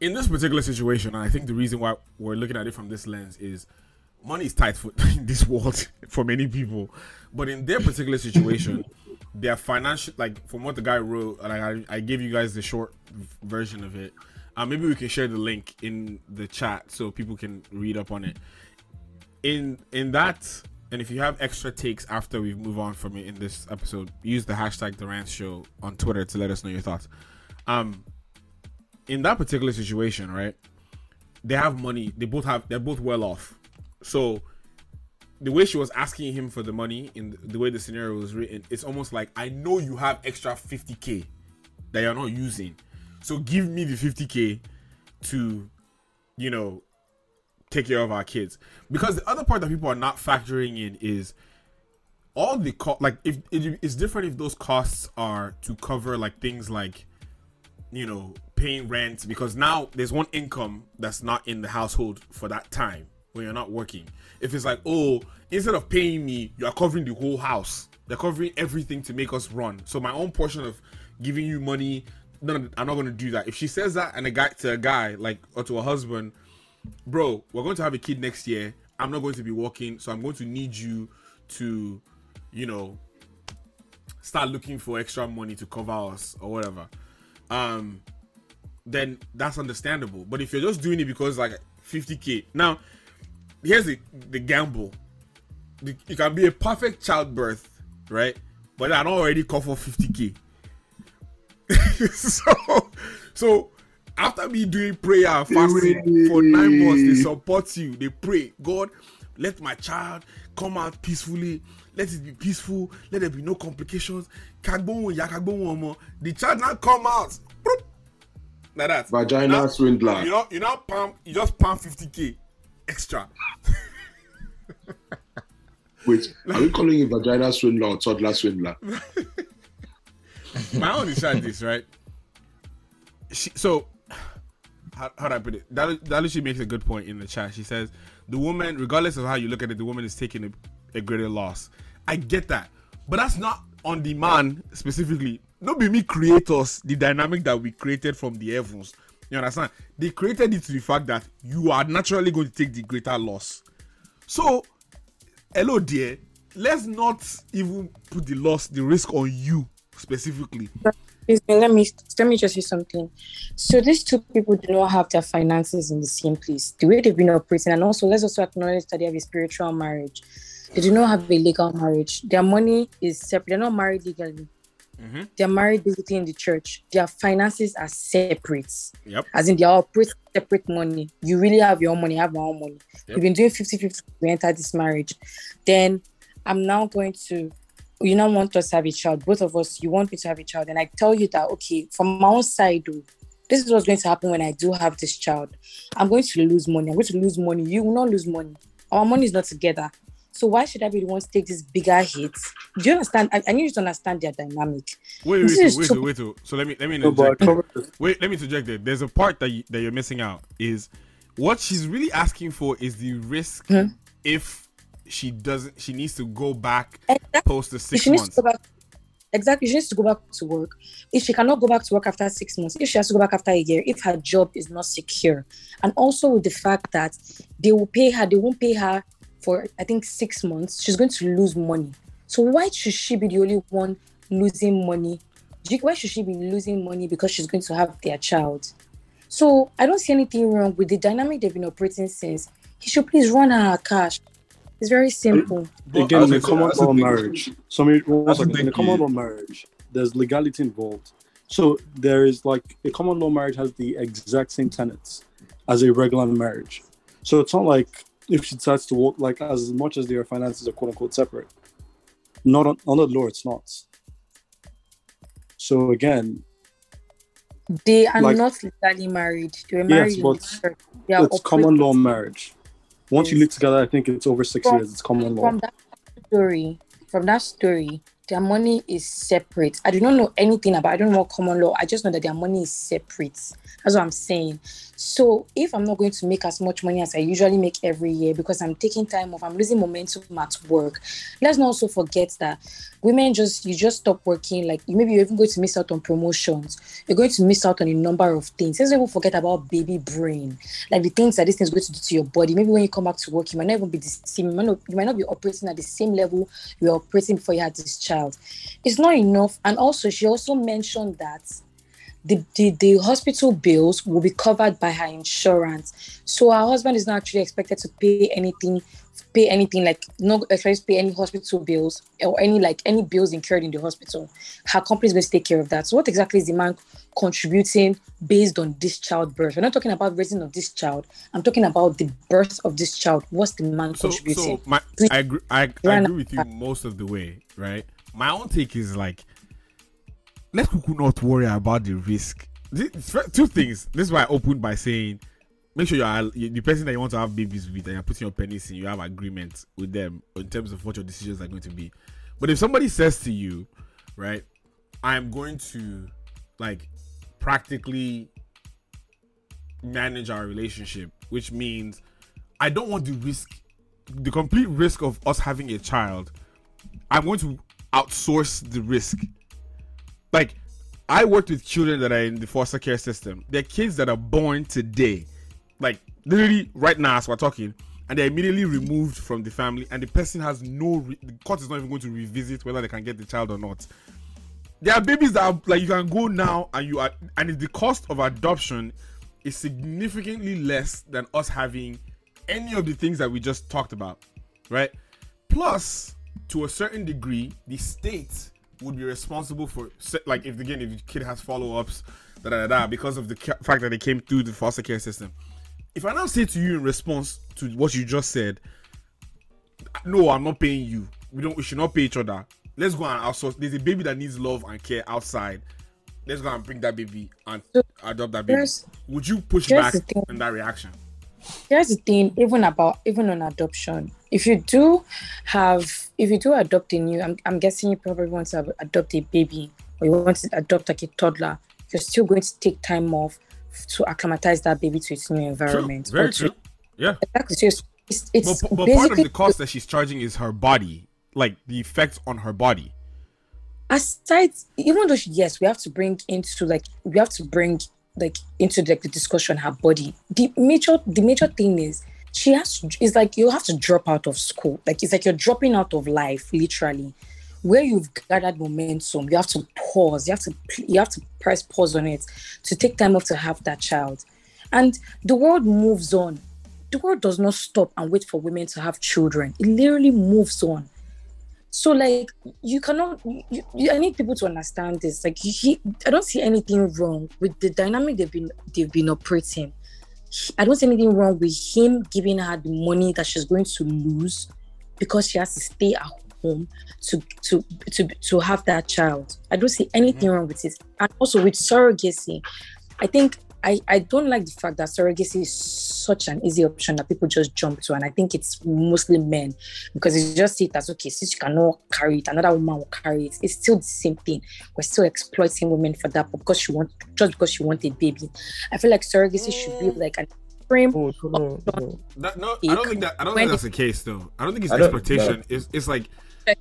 Speaker 9: in this particular situation, and I think the reason why we're looking at it from this lens is money is tight for [LAUGHS] in this world [LAUGHS] for many people, but in their particular situation, [LAUGHS] their financial like from what the guy wrote, like I, I gave you guys the short version of it. Uh, maybe we can share the link in the chat so people can read up on it. In in that, and if you have extra takes after we move on from it in this episode, use the hashtag the rant show on Twitter to let us know your thoughts. Um, in that particular situation, right? They have money. They both have. They're both well off. So the way she was asking him for the money in the way the scenario was written, it's almost like I know you have extra 50k that you're not using. So give me the 50k to, you know, take care of our kids. Because the other part that people are not factoring in is all the co- like if it, it's different if those costs are to cover like things like you know paying rent because now there's one income that's not in the household for that time when you're not working. If it's like oh instead of paying me you are covering the whole house. They're covering everything to make us run. So my own portion of giving you money no i'm not going to do that. If she says that and a guy to a guy like or to a husband bro we're going to have a kid next year. I'm not going to be working so i'm going to need you to you know start looking for extra money to cover us or whatever. Um then that's understandable. But if you're just doing it because like 50k now here's the the gamble. It can be a perfect childbirth right? But i don't already cover 50k [LAUGHS] so so after me doing prayer and fasting for nine months they support you they pray god let my child come out peacefully let it be peaceful let there be no complications Kagbohun ya, kagbohun ọmọ. the child now come out like that
Speaker 13: Vagina
Speaker 9: Now-
Speaker 13: swindler.
Speaker 9: you know you now pump you just pump 50k extra [LAUGHS]
Speaker 13: Wait, are we calling it vagina swindler or toddler swindler? [LAUGHS]
Speaker 9: my own is like this, right? She, so, how, how do I put it? Dal- Dalushi makes a good point in the chat. She says, the woman, regardless of how you look at it, the woman is taking a, a greater loss. I get that. But that's not on the man specifically. Not be me creators, the dynamic that we created from the heavens. You understand? They created it to the fact that you are naturally going to take the greater loss. So, hello, dear. Let's not even put the loss, the risk on you specifically.
Speaker 16: Excuse me, let me let me just say something. So these two people do not have their finances in the same place. The way they've been operating, and also let's also acknowledge that they have a spiritual marriage. They do not have a legal marriage. Their money is separate. They're not married legally. Mm-hmm. They're married basically in the church. Their finances are separate.
Speaker 9: Yep.
Speaker 16: As in they are operating separate money. You really have your own money, I have my own money.
Speaker 9: Yep.
Speaker 16: You've been doing 50-50 we enter this marriage. Then I'm now going to you now want us to have a child. Both of us, you want me to have a child. And I tell you that okay, from my own side, though, this is what's going to happen when I do have this child. I'm going to lose money. I'm going to lose money. You will not lose money. Our money is not together. So why should I be the one to take this bigger hit? Do you understand? I, I need you to understand their dynamic.
Speaker 9: Wait,
Speaker 16: This
Speaker 9: wait, wait,
Speaker 16: too-
Speaker 9: wait, wait. So let me let me
Speaker 15: No, but
Speaker 9: interject. Wait, let me interject there. There's a part that you, that you're missing out. Is what she's really asking for is the risk
Speaker 16: Hmm?
Speaker 9: if she doesn't. She needs to go back post the six
Speaker 16: she
Speaker 9: months.
Speaker 16: back. Exactly, she needs to go back to work. If she cannot go back to work after six months, if she has to go back after a year, if her job is not secure, and also with the fact that they will pay her, they won't pay her for I think six months, she's going to lose money. So why should she be the only one losing money? Why should she be losing money because she's going to have their child? So I don't see anything wrong with the dynamic they've been operating since. He should please run her cash. It's very simple.
Speaker 15: Again, in a
Speaker 13: that's-
Speaker 15: common
Speaker 13: the
Speaker 15: law marriage, so me- one
Speaker 13: That's the
Speaker 15: second. in a
Speaker 13: thing,
Speaker 15: common law marriage, there's legality involved. So there is like a common law marriage has the exact same tenets as a regular marriage. So it's not like if she decides to walk, like as much as their finances are quote unquote separate. Not on, under the law, it's not. So again,
Speaker 16: They are
Speaker 15: Like-
Speaker 16: not legally married. They were married
Speaker 15: yes, but.
Speaker 16: They are
Speaker 15: it's common law marriage. Once you live together, I think it's over six
Speaker 16: From-
Speaker 15: years. It's common law.
Speaker 16: From that story, from that story, their money is separate. I do not know anything about. I don't know common law. I just know that their money is separate. That's what I'm saying. So if I'm not going to make as much money as I usually make every year because I'm taking time off, I'm losing momentum at work. Let's not also forget that women just you just stop working. Like maybe you're even going to miss out on promotions. You're going to miss out on a number of things. Let's not even forget about baby brain, like the things that this thing is going to do to your body. Maybe when you come back to work, you might not even be the same. You might not, you might not be operating at the same level you were operating before you had this child. It's not enough. And also, she also mentioned that the, the, the hospital bills will be covered by her insurance. So her husband is not actually expected to pay anything, pay anything like no expected to pay any hospital bills or any like any bills incurred in the hospital. Her company is going to take care of that. So what exactly is the man contributing based on this childbirth? We're not talking about raising of this child. I'm talking about the birth of this child. What's the man
Speaker 9: So,
Speaker 16: contributing?
Speaker 9: so my, I agree. I, I agree with you most of the way, right? My own take is like, let's not worry about the risk. Two things. This is why I opened by saying, make sure you are the person that you want to have babies with, and you're putting your pennies in. You have agreement with them in terms of what your decisions are going to be. But if somebody says to you, right, I'm going to like practically manage our relationship, which means I don't want the risk, the complete risk of us having a child. I'm going to outsource the risk. Like, I worked with children that are in the foster care system. They're kids that are born today, like literally right now as we're talking, and they're immediately removed from the family, and the person has no. Re- the court is not even going to revisit whether they can get the child or not. There are babies that are like you can go now and you are, and the cost of adoption is significantly less than us having any of the things that we just talked about, right? Plus, to a certain degree, the state would be responsible for, like, if again, if the kid has follow ups, da da da, because of the ca- fact that they came through the foster care system. If I now say to you in response to what you just said, no, I'm not paying you. We don't. We should not pay each other. Let's go and outsource. There's a baby that needs love and care outside. Let's go and bring that baby and adopt that baby. Would you push back on that reaction?
Speaker 16: here's the thing even about even on adoption if you do have if you do adopt a new i'm, I'm guessing you probably want to adopt a baby or you want to adopt like a toddler you're still going to take time off to acclimatize that baby to its new environment
Speaker 9: True. Very
Speaker 16: to-
Speaker 9: true. Yeah.
Speaker 16: exactly so it's, it's, it's
Speaker 9: but, but part of the cost that she's charging is her body, like the effects on her body.
Speaker 16: aside even though she, yes we have to bring into like we have to bring like into like the discussion her body the major the major thing is she has to it's like you have to drop out of school. Like it's like you're dropping out of life literally. Where you've gathered momentum you have to pause you have to you have to press pause on it to take time off to have that child. And the world moves on. The world does not stop and wait for women to have children. It literally moves on. So like you cannot you, you, i need people to understand this. Like he, i don't see anything wrong with the dynamic they've been they've been operating i don't see anything wrong with him giving her the money that she's going to lose because she has to stay at home to to to to have that child. I don't see anything mm-hmm. wrong with it. And also with surrogacy i think I, I don't like the fact that surrogacy is such an easy option that people just jump to, and I think it's mostly men because you just see it as okay, since you cannot carry it, another woman will carry it. It's still the same thing. We're still exploiting women for that because she want just because she want a baby. I feel like surrogacy should be like an extreme.
Speaker 9: That, no, I don't think that. I don't
Speaker 16: When
Speaker 9: think that's
Speaker 16: it-
Speaker 9: the case, though. I don't think it's
Speaker 16: I don't-
Speaker 9: expectation.
Speaker 16: no.
Speaker 9: It's it's like
Speaker 16: I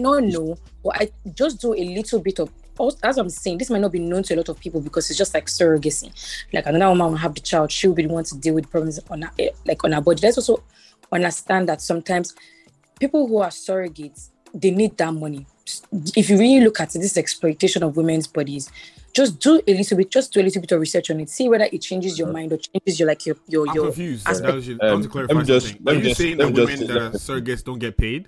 Speaker 16: don't know, but I just do a little bit of. Also, As I'm saying, this might not be known to a lot of people because it's just like surrogacy. Like another woman will have the child, she will be the one to deal with problems on her, eh, like on her body. Let's also understand that sometimes people who are surrogates they need that money. If you really look at this exploitation of women's bodies, just do a little bit, just do a little bit of research on it. See whether it changes your mind or changes your like your your
Speaker 9: I'm
Speaker 16: your.
Speaker 9: confused.
Speaker 16: aspect.
Speaker 9: That was your- I want to
Speaker 11: Um,
Speaker 9: clarify
Speaker 11: let me just-
Speaker 9: something.
Speaker 11: let
Speaker 9: Are you
Speaker 11: just-
Speaker 9: saying
Speaker 11: let
Speaker 9: that
Speaker 11: me
Speaker 9: women
Speaker 11: just-
Speaker 9: that are surrogates don't get paid?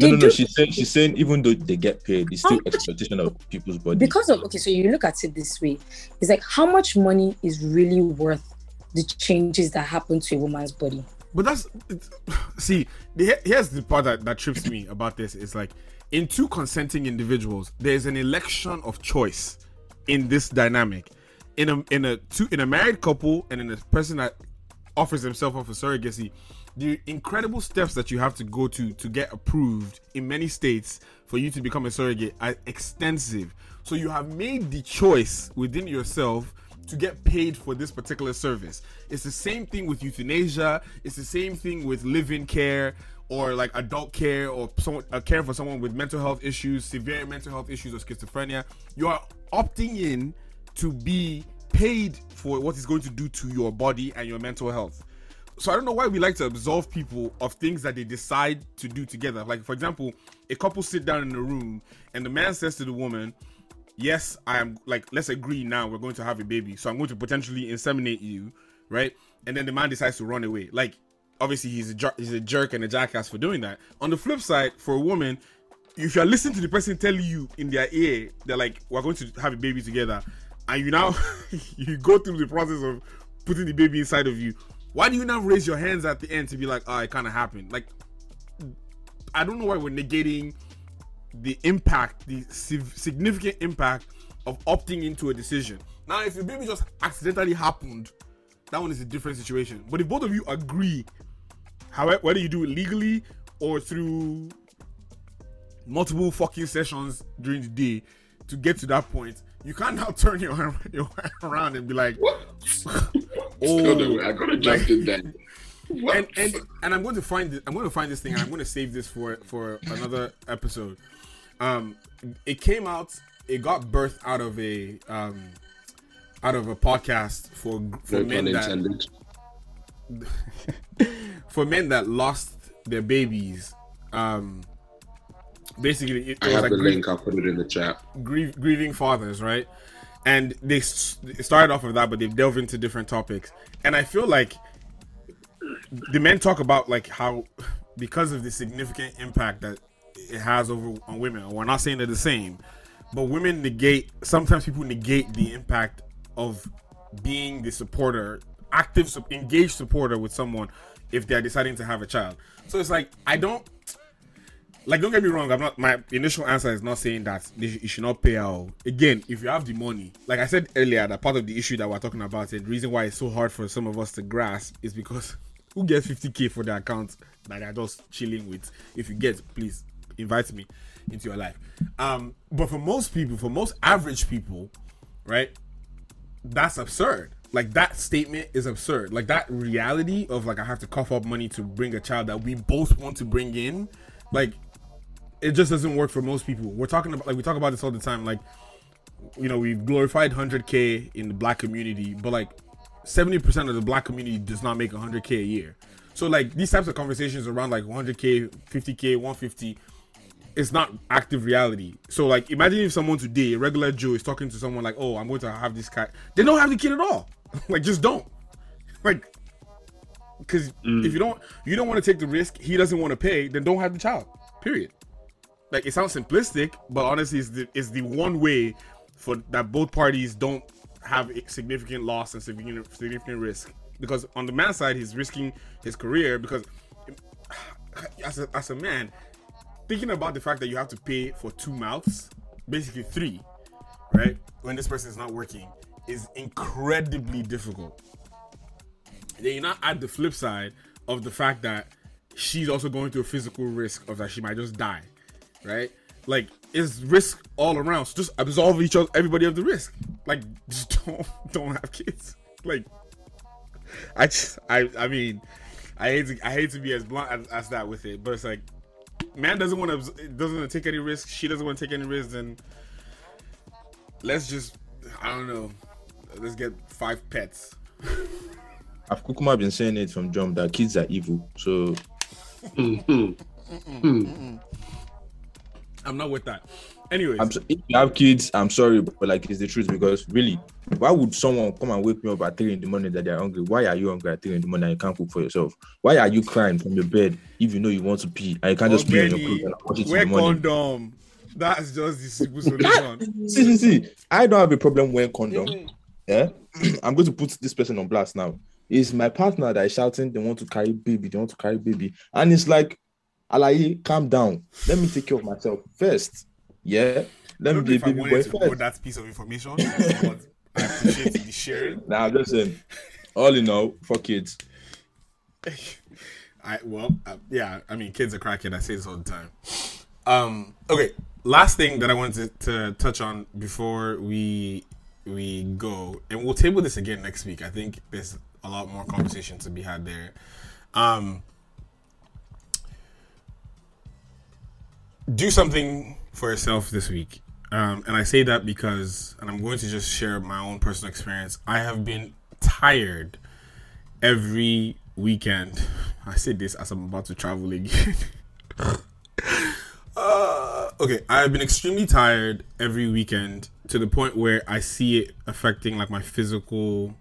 Speaker 11: No,
Speaker 16: They
Speaker 11: no, no. She's saying she's saying even though they get paid, it's still exploitation of people's body.
Speaker 16: because of okay so you look at it this way it's like how much money is really worth the changes that happen to a woman's body
Speaker 9: But that's [SIGHS] see. The, here's the part that, that trips me about this. Is like in two consenting individuals, there's an election of choice in this dynamic. In a in a two in a married couple and in a person that offers himself up for surrogacy, the incredible steps that you have to go to to get approved in many states for you to become a surrogate are extensive. So you have made the choice within yourself to get paid for this particular service. It's the same thing with euthanasia. It's the same thing with live-in care or like adult care or someone uh, care for someone with mental health issues, severe mental health issues or schizophrenia. You are opting in to be paid for what it's going to do to your body and your mental health. So I don't know why we like to absolve people of things that they decide to do together. Like for example, a couple sit down in a room and the man says to the woman, "Yes, I am like let's agree now we're going to have a baby. So I'm going to potentially inseminate you, right?" And then the man decides to run away. Like obviously he's a jer- he's a jerk and a jackass for doing that. On the flip side, for a woman, if you're listening to the person telling you in their ear, they're like, "We're going to have a baby together," and you now [LAUGHS] you go through the process of putting the baby inside of you. Why do you now raise your hands at the end to be like, "Oh, it kind of happened"? Like, I don't know why we're negating the impact, the significant impact of opting into a decision. Now, if your baby just accidentally happened, that one is a different situation. But if both of you agree, however, whether you do it legally or through multiple fucking sessions during the day to get to that point, you can't now turn your your around and be like, [LAUGHS]
Speaker 13: "Oh, no, I gotta jump in there."
Speaker 9: And and and I'm going to find this, I'm going to find this thing and I'm going to save this for for another episode. Um, it came out. It got birthed out of a um out of a podcast for for
Speaker 13: No
Speaker 9: men that [LAUGHS] for men that lost their babies. Um, basically, it,
Speaker 13: I
Speaker 9: was
Speaker 13: have
Speaker 9: like
Speaker 13: the
Speaker 9: grief-
Speaker 13: link. I'll put it in the chat.
Speaker 9: grief, grieving fathers, right? And they s- it started off with that, but they've delved into different topics. And I feel like the men talk about like how because of the significant impact that it has over on women. and We're not saying they're the same, but women negate. Sometimes people negate the impact of being the supporter, active, engaged supporter with someone if they're deciding to have a child. So it's like I don't like don't get me wrong i'm not my initial answer is not saying that you should not pay out. Again if you have the money like i said earlier that part of the issue that we're talking about the reason why it's so hard for some of us to grasp is because [LAUGHS] who gets 50k for the account that they're just chilling with? If you get please invite me into your life. Um but for most people for most average people right that's absurd. Like that statement is absurd. Like that reality of like i have to cough up money to bring a child that we both want to bring in like it just doesn't work for most people. We're talking about like we talk about this all the time like you know we've glorified 100k in the black community but like 70% of the black community does not make 100k a year. So like these types of conversations around like 100k 50k 150 it's not active reality. So like imagine if someone today a regular joe is talking to someone like oh i'm going to have this cat they don't have the kid at all. [LAUGHS] Like just don't. Like because mm. if you don't you don't want to take the risk he doesn't want to pay then don't have the child period like it sounds simplistic but honestly it's the, it's the one way for that both parties don't have significant loss and significant, significant risk. Because on the man side he's risking his career because [SIGHS] as a, as a man thinking about the fact that you have to pay for two mouths basically three right when this person is not working is incredibly difficult. Then you not add the flip side of the fact that she's also going through a physical risk of that she might just die, right? Like it's risk all around. So just absolve each other, everybody of the risk. Like [LAUGHS] just don't don't have kids. Like I just I I mean I hate to I hate to be as blunt as, as that with it, but it's like man doesn't want to doesn't want to take any risks. She doesn't want to take any risks. Then let's just I don't know. Let's get five pets.
Speaker 11: I've Kukuma been saying it from jump that kids are evil. So mm-hmm. Mm-hmm. Mm-hmm.
Speaker 9: I'm not with that. Anyways,
Speaker 11: I'm so, if you have kids, I'm sorry, but like it's the truth because really, why would someone come and wake me up at three in the morning that they're hungry? Why are you hungry at three in the morning and you can't cook for yourself? Why are you crying from your bed if you know you want to pee and you can't just pee on your clothes and wash it in
Speaker 9: wear
Speaker 11: the morning?
Speaker 9: condom. That's just the simple [LAUGHS] solution.
Speaker 11: see, see, see. I don't have a problem wearing condom. Yeah, [CLEARS THROAT] I'm going to put this person on blast now. It's my partner that is shouting, they want to carry baby, they want to carry baby. And it's like, Alaye, calm down. Let me take care of myself first. Yeah. Let me be a baby boy first.
Speaker 9: that piece of information, [LAUGHS] but I appreciate the sharing.
Speaker 11: Now I'm just saying, all in all, for kids. [LAUGHS]
Speaker 9: I well, uh, yeah. I mean, kids are cracking. I say this all the time. Um. Okay. Last thing that I wanted to, to touch on before we we go, and we'll table this again next week. I think there's a lot more conversation to be had there. Um. Do something for yourself this week. Um, and I say that because, and I'm going to just share my own personal experience. I have been tired every weekend. I say this as I'm about to travel again. [LAUGHS] uh, okay, I've been extremely tired every weekend to the point where I see it affecting like my physical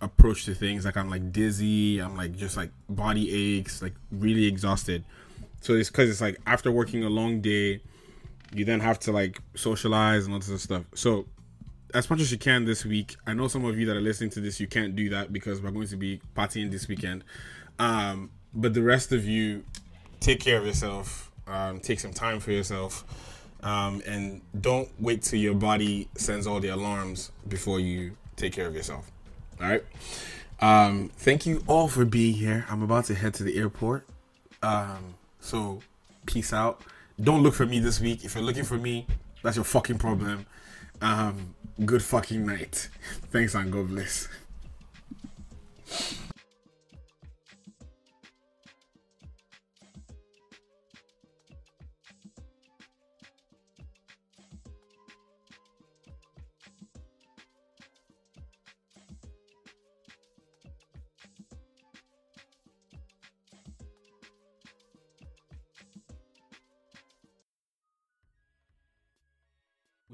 Speaker 9: approach to things. Like I'm like dizzy. I'm like just like body aches, like really exhausted. So it's because it's like after working a long day you then have to like socialize and all this stuff. So, as much as you can this week, I know some of you that are listening to this, you can't do that because we're going to be partying this weekend. Um, but the rest of you, take care of yourself. Um, take some time for yourself, um, and don't wait till your body sends all the alarms before you take care of yourself. All right. Um, thank you all for being here. I'm about to head to the airport. Um, so peace out. Don't look for me this week. If you're looking for me, that's your fucking problem. Um, good fucking night. [LAUGHS] Thanks and God bless.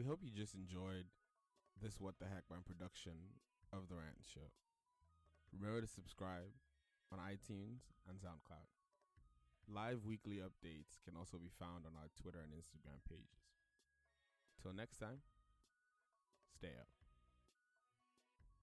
Speaker 4: Hope you just enjoyed this What the Heck Man production of The Rant Show. Remember to subscribe on iTunes and SoundCloud. Live weekly updates can also be found on our Twitter and Instagram pages. Till next time, stay up.